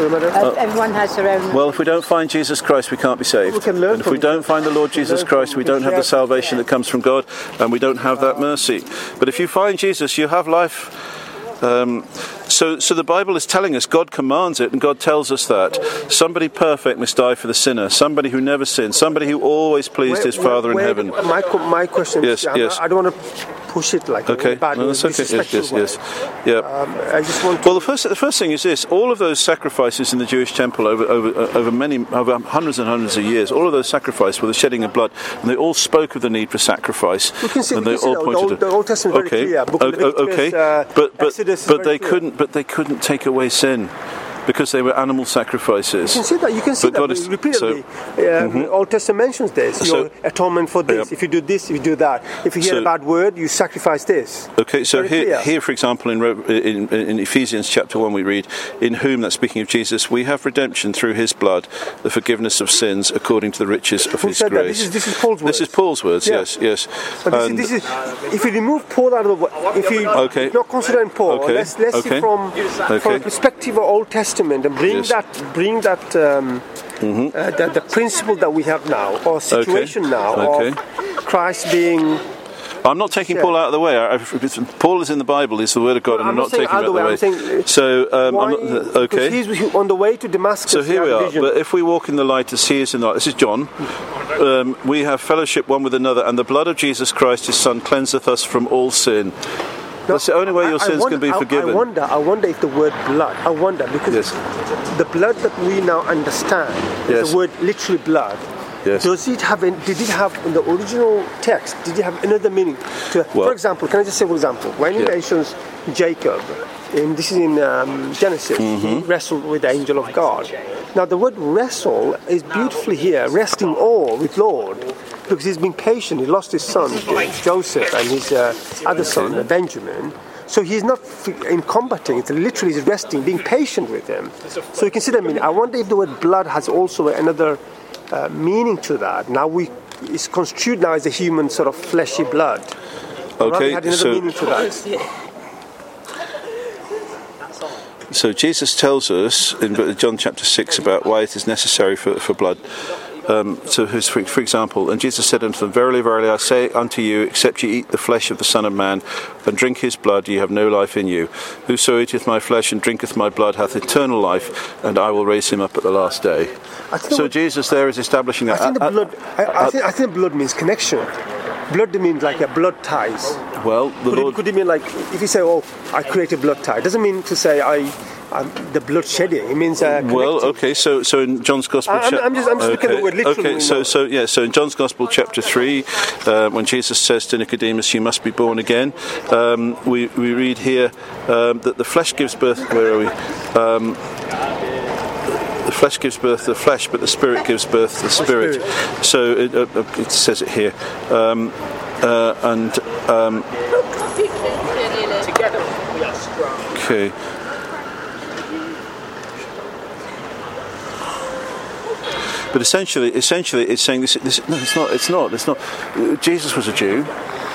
Everyone has their own. Well, if we don't find Jesus Christ, we can't be saved. We can learn and if we don't find the Lord Jesus Christ, we don't have the salvation that comes from God, and we don't have that mercy. But if you find Jesus, you have life. Um, so, so the Bible is telling us God commands it, and God tells us that somebody perfect must die for the sinner. Somebody who never sinned. Somebody who always pleased his Where- Father in where- heaven. My, my question Yes, is, yes. I don't want to push it like Okay, bad no, that's okay. Yes, yes, way. yes. Yeah. Um, I just want to Well, the first the first thing is this: all of those sacrifices in the Jewish temple over over uh, over many over hundreds and hundreds of years, all of those sacrifices were the shedding of blood, and they all spoke of the need for sacrifice. We can see- and they can see all. The pointed Old- to the Old Testament is very okay, clear. Book of o- o- okay, uh, but but Exodus but they clear. couldn't but they couldn't take away sin. Because they were animal sacrifices. You can see that. You can see But God that is- repeatedly. so- um, Old Testament mentions this. So- Your atonement for this. Yeah. If you do this, if you do that. If you hear So- a bad word, you sacrifice this. Okay, so Very here, clear. here, for example, in, in, in Ephesians chapter 1, we read, In whom, that's speaking of Jesus, we have redemption through his blood, the forgiveness of sins according to the riches of Who his said that? grace. This is- this is Paul's words. This is. Paul's words, Yeah. yes, yes. But this, is, this is, if you remove Paul out of the way, if you Okay. not considering Paul, Okay. let's, let's see Okay. from from Okay. a perspective of Old Testament and bring Yes. Mm-hmm. that bring that um, uh, the, the principle that we have now or situation now Okay. of Christ being. I'm not taking Yeah. Paul out of the way. I, I- Paul is in the Bible, is the word of God, and I'm I'm, not taking him out of the way. I'm saying, uh, so, um, why, I'm not, because okay. He's on the way to Damascus. So here we are. vision. But if we walk in the light as He is in the light, this is John. Um, we have fellowship one with another, and the blood of Jesus Christ, His Son, cleanseth us from all sin. That's the only way your I sins wonder- can be forgiven. I wonder, I wonder if the word blood, I wonder, because Yes. the blood that we now understand, Yes. the word literally blood, Yes. does it have, an, did it have in the original text, did it have another meaning? To, Well- for example, can I just say, for example, when he Yeah. mentions Jacob, and this is in um, Genesis, he Mm-hmm. wrestled with the angel of God. Now, the word wrestle is beautifully here, resting all with Lord. Because he's been patient, he lost his son, Joseph, and his uh, other son, Benjamin. So he's not in combating, it's literally he's resting, being patient with them. So you can see that meaning. I wonder if the word blood has also another uh, meaning to that. Now we it's construed now as a human sort of fleshy blood. Okay, it had another so meaning to that. So Jesus tells us in John chapter 6 about why it is necessary for, for blood. Um, so, his- for, for example, and Jesus said unto them, Verily, verily, I say unto you, except ye eat the flesh of the Son of Man and drink his blood, ye have no life in you. Whoso eateth my flesh and drinketh my blood hath eternal life, and I will raise him up at the last day. So Jesus there is establishing I that. think the Uh, uh, blood. I, I, think, I think blood means connection. Blood means like a blood ties. well, the Could it, could it mean like if you say, "Oh, I create a blood tie"? Doesn't mean to say I, um, the blood shedding. It means uh, Well, okay. So, so in John's Gospel, I- I'm- I'm just- I'm just looking at the word literally Okay, so, so yeah, so in John's Gospel, chapter three, uh, when Jesus says to Nicodemus, "You must be born again," um, we we read here um, that the flesh gives birth. Where are we? Um, the flesh gives birth to the flesh, but the spirit gives birth to the spirit. So it, uh, uh, it says it here, um, uh, and um, Together. Okay. But essentially, essentially, it's saying this. this no, it's not. It's not. It's not. Jesus was a Jew,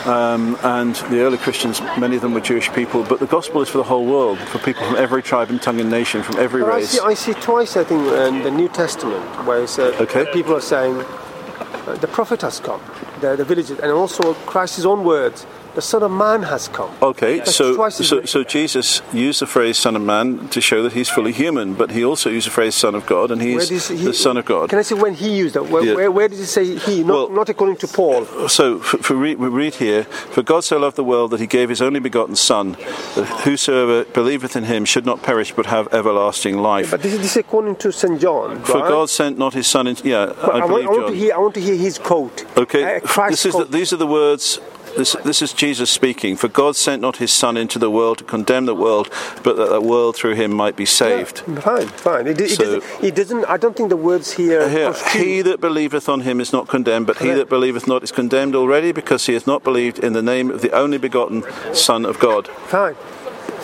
um, and the early Christians, many of them were Jewish people. But the gospel is for the whole world, for people from every tribe and tongue and nation, from every I race. see, I see twice, I think, in the New Testament, where uh, Okay. people are saying uh, the prophet has come, the, the villages, and also Christ's own words, the Son of Man has come. Okay, That's so so, so Jesus used the phrase "Son of Man" to show that he's fully human, but he also used the phrase "Son of God," and he's he- the Son of God. Can I say when he used that? Where, Yeah. where, where did he say he? Not, Well- not according to Paul. So, for, for read, we read here, For God so loved the world that he gave his only begotten Son, that whosoever believeth in him should not perish but have everlasting life. But this is, this is according to St. John. For? God sent not his Son into. Yeah, I, I, want, I want to hear. I want to hear his quote. Okay, Uh, this is the, these are the words. This, this is Jesus speaking. For God sent not his Son into the world to condemn the world, but that the world through him might be saved. Fine, fine. It, it, So- doesn't, it doesn't. I don't think the words here. Uh, here, he that believeth on him is not condemned, but he that believeth not is condemned already, because he hath not believed in the name of the only begotten Son of God. Fine.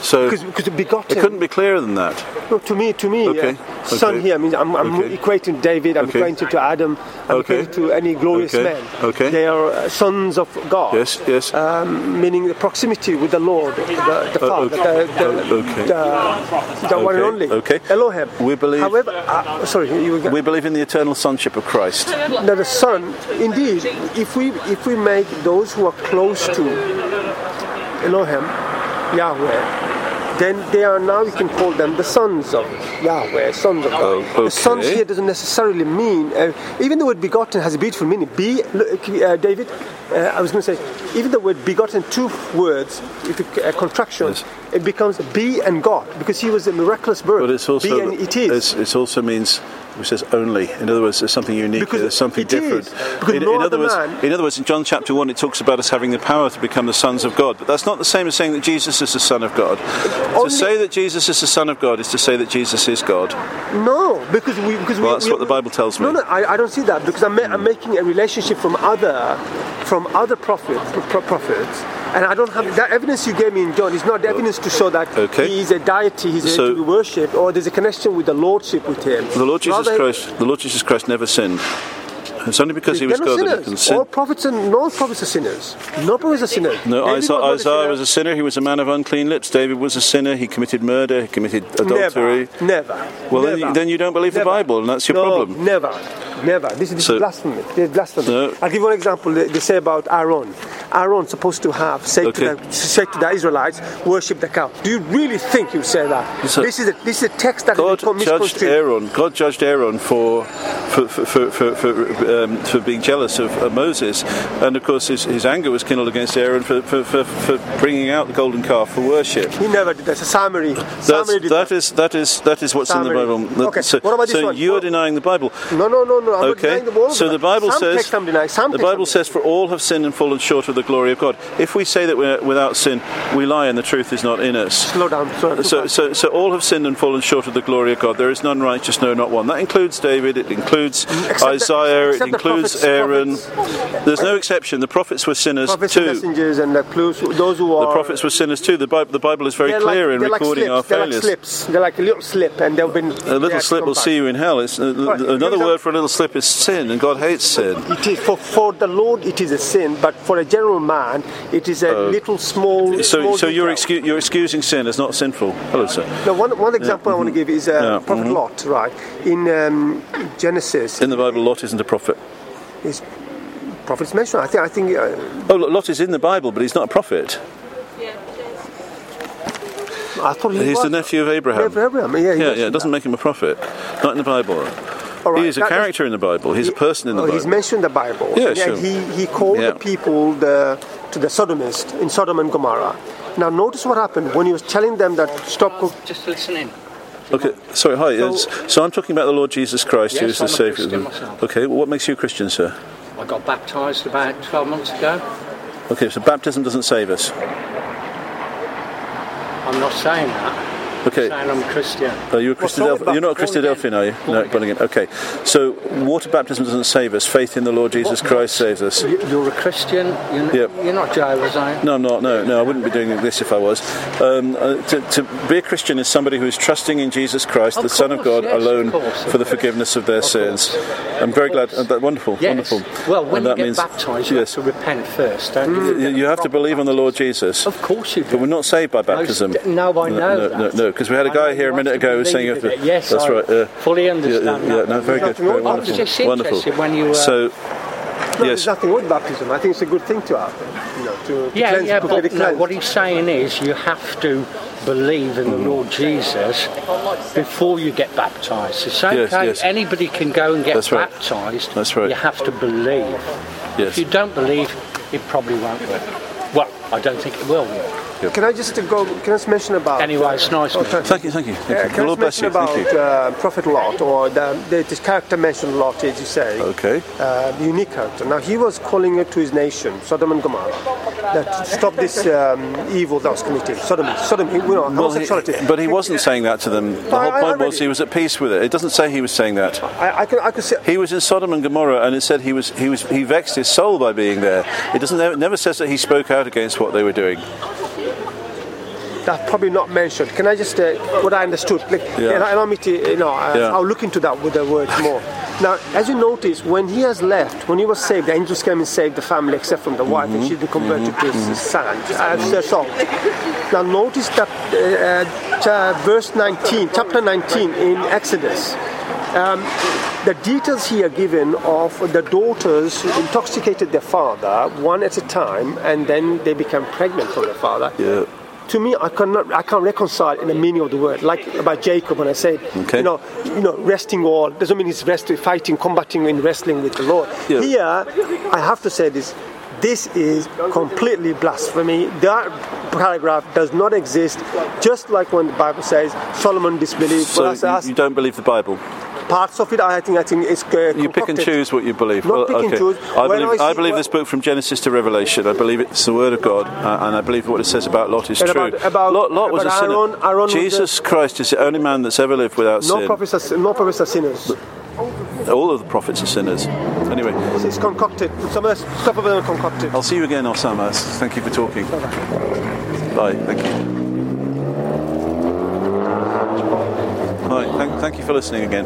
So Because, because begotten. it couldn't be clearer than that. No, to me, to me, Okay, son okay. here. I mean, I'm, I'm Okay. equating David. I'm Okay. equating to Adam. I'm Okay. equating to any glorious man. Okay. They are uh, sons of God. Yes, yes. Um, meaning the proximity with the Lord, the, the Uh, Father, the, the, the, one and only. okay. Elohim. We believe- However, uh, sorry, We believe in the eternal sonship of Christ. now the Son, indeed, if we if we make those who are close to Elohim, Yahweh, then they are now you can call them the sons of Yahweh, sons of God. Oh, The sons here doesn't necessarily mean, uh, even the word begotten has a beautiful meaning. Be, look, uh, David, uh, I was going to say, even the word begotten, two words, if it, uh, contraction, Yes. it becomes be and God because he was a miraculous birth. But it's also be and it is. It's, it's also means it says only. In other words, there's something unique. Because there's something different. In, in other words, in other words, in John chapter one, it talks about us having the power to become the sons of God. But that's not the same as saying that Jesus is the Son of God. Only- to say that Jesus is the Son of God is to say that Jesus is God. No, because we because Well, we, that's we- what the Bible tells me. No, no, I, I don't see that because I'm, ma- I'm hmm. making a relationship from other from other prophets, pro- prophets, and I don't have that evidence you gave me in John is not the evidence to show that Okay. he is a deity, he's So- to be worshipped, or there's a connection with the lordship with him. The Lord Jesus Rather, Christ, the Lord Jesus Christ never sinned. It's only because he was God that he can sin. All prophets and no prophets are sinners. No prophets are sinners. No, David Isaiah, was a Isaiah sinner. was a sinner. He was a man of unclean lips. David was a sinner. He committed murder. He committed adultery. Never, never. Well, then you- then you don't believe the. Bible, and that's your no, problem. Never, never. This, is- this So- is blasphemy. This is blasphemy. No. I'll give you one example. They, they say about Aaron. Aaron's supposed to have say Okay. to the say to the Israelites, worship the cow. Do you really think you say that? This is a, this is a text that God judged. Aaron. God judged Aaron for for for for, for, for, um, for being jealous of uh, Moses, and of course his, his anger was kindled against Aaron for, for, for, for bringing out the golden calf for worship. He never did that. A summary. That's, summary that, is, that is that is what's in the. Bible. Okay, So, what about this so one? you're Well- denying the Bible. No, no, no, no. I'm not Okay, denying the so the Bible Some says text I'm denying. Some the Bible says, "For all have sinned and fallen short of the glory of God." If we say that we're without sin, we lie, and the truth is not in us. Slow down. So, so, so all have sinned and fallen short of the glory of God. There is none righteous, no, not one. That includes David. It includes Except that- Isaiah. It includes Aaron. There's no exception. The prophets were sinners Prophets too. messengers and the clues, those who are The prophets were sinners too. The Bible, the Bible is very they're clear like, in they're like recording slips. our they're failures. like slips. They're like a little slip, and they've been. A little slip will see you in hell. It's, uh, Right. Another word for a little slip is sin, and God hates sin. It is for, for the Lord, it is a sin, but for a general man, it is a little small. So, small so you're, excu- you're excusing sin as not sinful. Hello, sir. Now, one, one example I want to give is uh, Yeah, Prophet mhm. Lot, right? In um, Genesis, In the Bible, Lot isn't a prophet. is prophets mentioned. I think. I think. Uh, Oh, Lot is in the Bible, but he's not a prophet. I thought he He's was. the nephew of Abraham. Nephew Abraham, yeah, he yeah, yeah. It doesn't make him a prophet. Not in the Bible. All right, He is a that- character in the Bible. He's a person in the Oh, Bible. he's mentioned the Bible. Yeah, and sure. he, he called Yeah. the people the, to the Sodomists in Sodom and Gomorrah. Now, notice what happened when he was telling them that stop. co- Just listening. Okay, sorry, hi. So- So, I'm talking about the Lord Jesus Christ, who is Yes, the I'm a Saviour. Christian myself. Okay, well, what makes you a Christian, sir? I got baptised about 12 months ago. Okay, so baptism doesn't save us. I'm not saying that. Okay. I'm saying I'm a Christian. Are you a Christadelphian? born You're not a born Christadelphian, are you? No, born again. Okay. So water baptism doesn't save us. Faith in the Lord Jesus Christ saves us. You- You're a Christian. You're, Yep. you're not Jehovah's, are you? No, I'm not. No, no, I wouldn't be doing this if I was. Um, uh, to, to be a Christian is somebody who is trusting in Jesus Christ, Of the Son of God, yes, of alone course, of for the forgiveness of their sins. I'm very glad. Uh, that, wonderful, Yes. wonderful. Well, when And you that get means baptised, you yes, have to repent first, don't you? you, you have to believe on the Lord Jesus. Of course you do. But we're not saved by baptism. no, I know No, that. no, no, because we had a guy here a minute ago who was saying you believe have to. in it. Yes, that's I right. Uh, fully understand Yeah, yeah, that. no, very good. Very wrong. Wonderful. just wonderful. when you, uh, so, No, yes. There's nothing wrong with baptism. I think it's a good thing to have. You know, to, to Yeah, cleanse, yeah, to but no, what he's saying is you have to believe in the Mm-hmm. Lord Jesus before you get baptised. It's okay, Yes, yes. anybody can go and get That's right. baptised. That's right. You have to believe. Yes. If you don't believe, it probably won't work. Well, I don't think it will work. Can I just go? Can I just mention about? Anyway, it's nice. Oh, thank Thank you, thank you. Thank Uh, you. can The I just bless mention you. about Thank you. uh, Prophet Lot, or the, the, this character mentioned Lot, as you say, Okay. uh, unique character. Now he was calling it to his nation, Sodom and Gomorrah, that stop this um, evil that was committed, sodomy, sodomy, you know, Well, he- homosexuality. but he wasn't saying that to them. The I- whole I- I point was he was at peace with it. It doesn't say he was saying that. I, I could, I could say. He was in Sodom and Gomorrah, and it said he was he was he vexed his soul by being there. It doesn't it never says that he spoke out against what they were doing. That's probably not mentioned. Can I just, uh, what I understood, like, Yeah. allow me to, you know, uh, Yeah. I'll look into that with the words more. Now, as you notice, when he has left, when he was saved, the angels came and saved the family except from the wife, and she's been converted to his son, as uh, Saul. Now, notice that uh, uh, verse 19, chapter 19 in Exodus. Um, the details here given of the daughters who intoxicated their father one at a time, and then they became pregnant from their father Yeah. To me, I cannot, I can't reconcile in the meaning of the word. Like about Jacob, when I said, Okay. you know, you know, resting all doesn't mean he's resting, fighting, combating, in wrestling with the Lord. Yeah. Here, I have to say this: this is completely blasphemy. That paragraph does not exist. Just like when the Bible says Solomon disbelieved. So Well, that's- you, that's you don't believe the Bible. Parts of it, I think, I think it's uh, You pick and choose what you believe. Not Well, pick and choose. I When believe, I I believe this book from Genesis to Revelation. I believe it's the word of God, uh, and I believe what it says about Lot is true. about- about- Lot, Lot was a sinner. Aaron- Jesus Christ is the only man that's ever lived without No sin. prophets, are, no prophets are sinners. All of the prophets are sinners. Anyway, It's, concocted. Some of the stuff of them are concocted. I'll see you again, Osama. Thank you for talking. Bye. Thank you. Hi. Thank, thank you for listening again.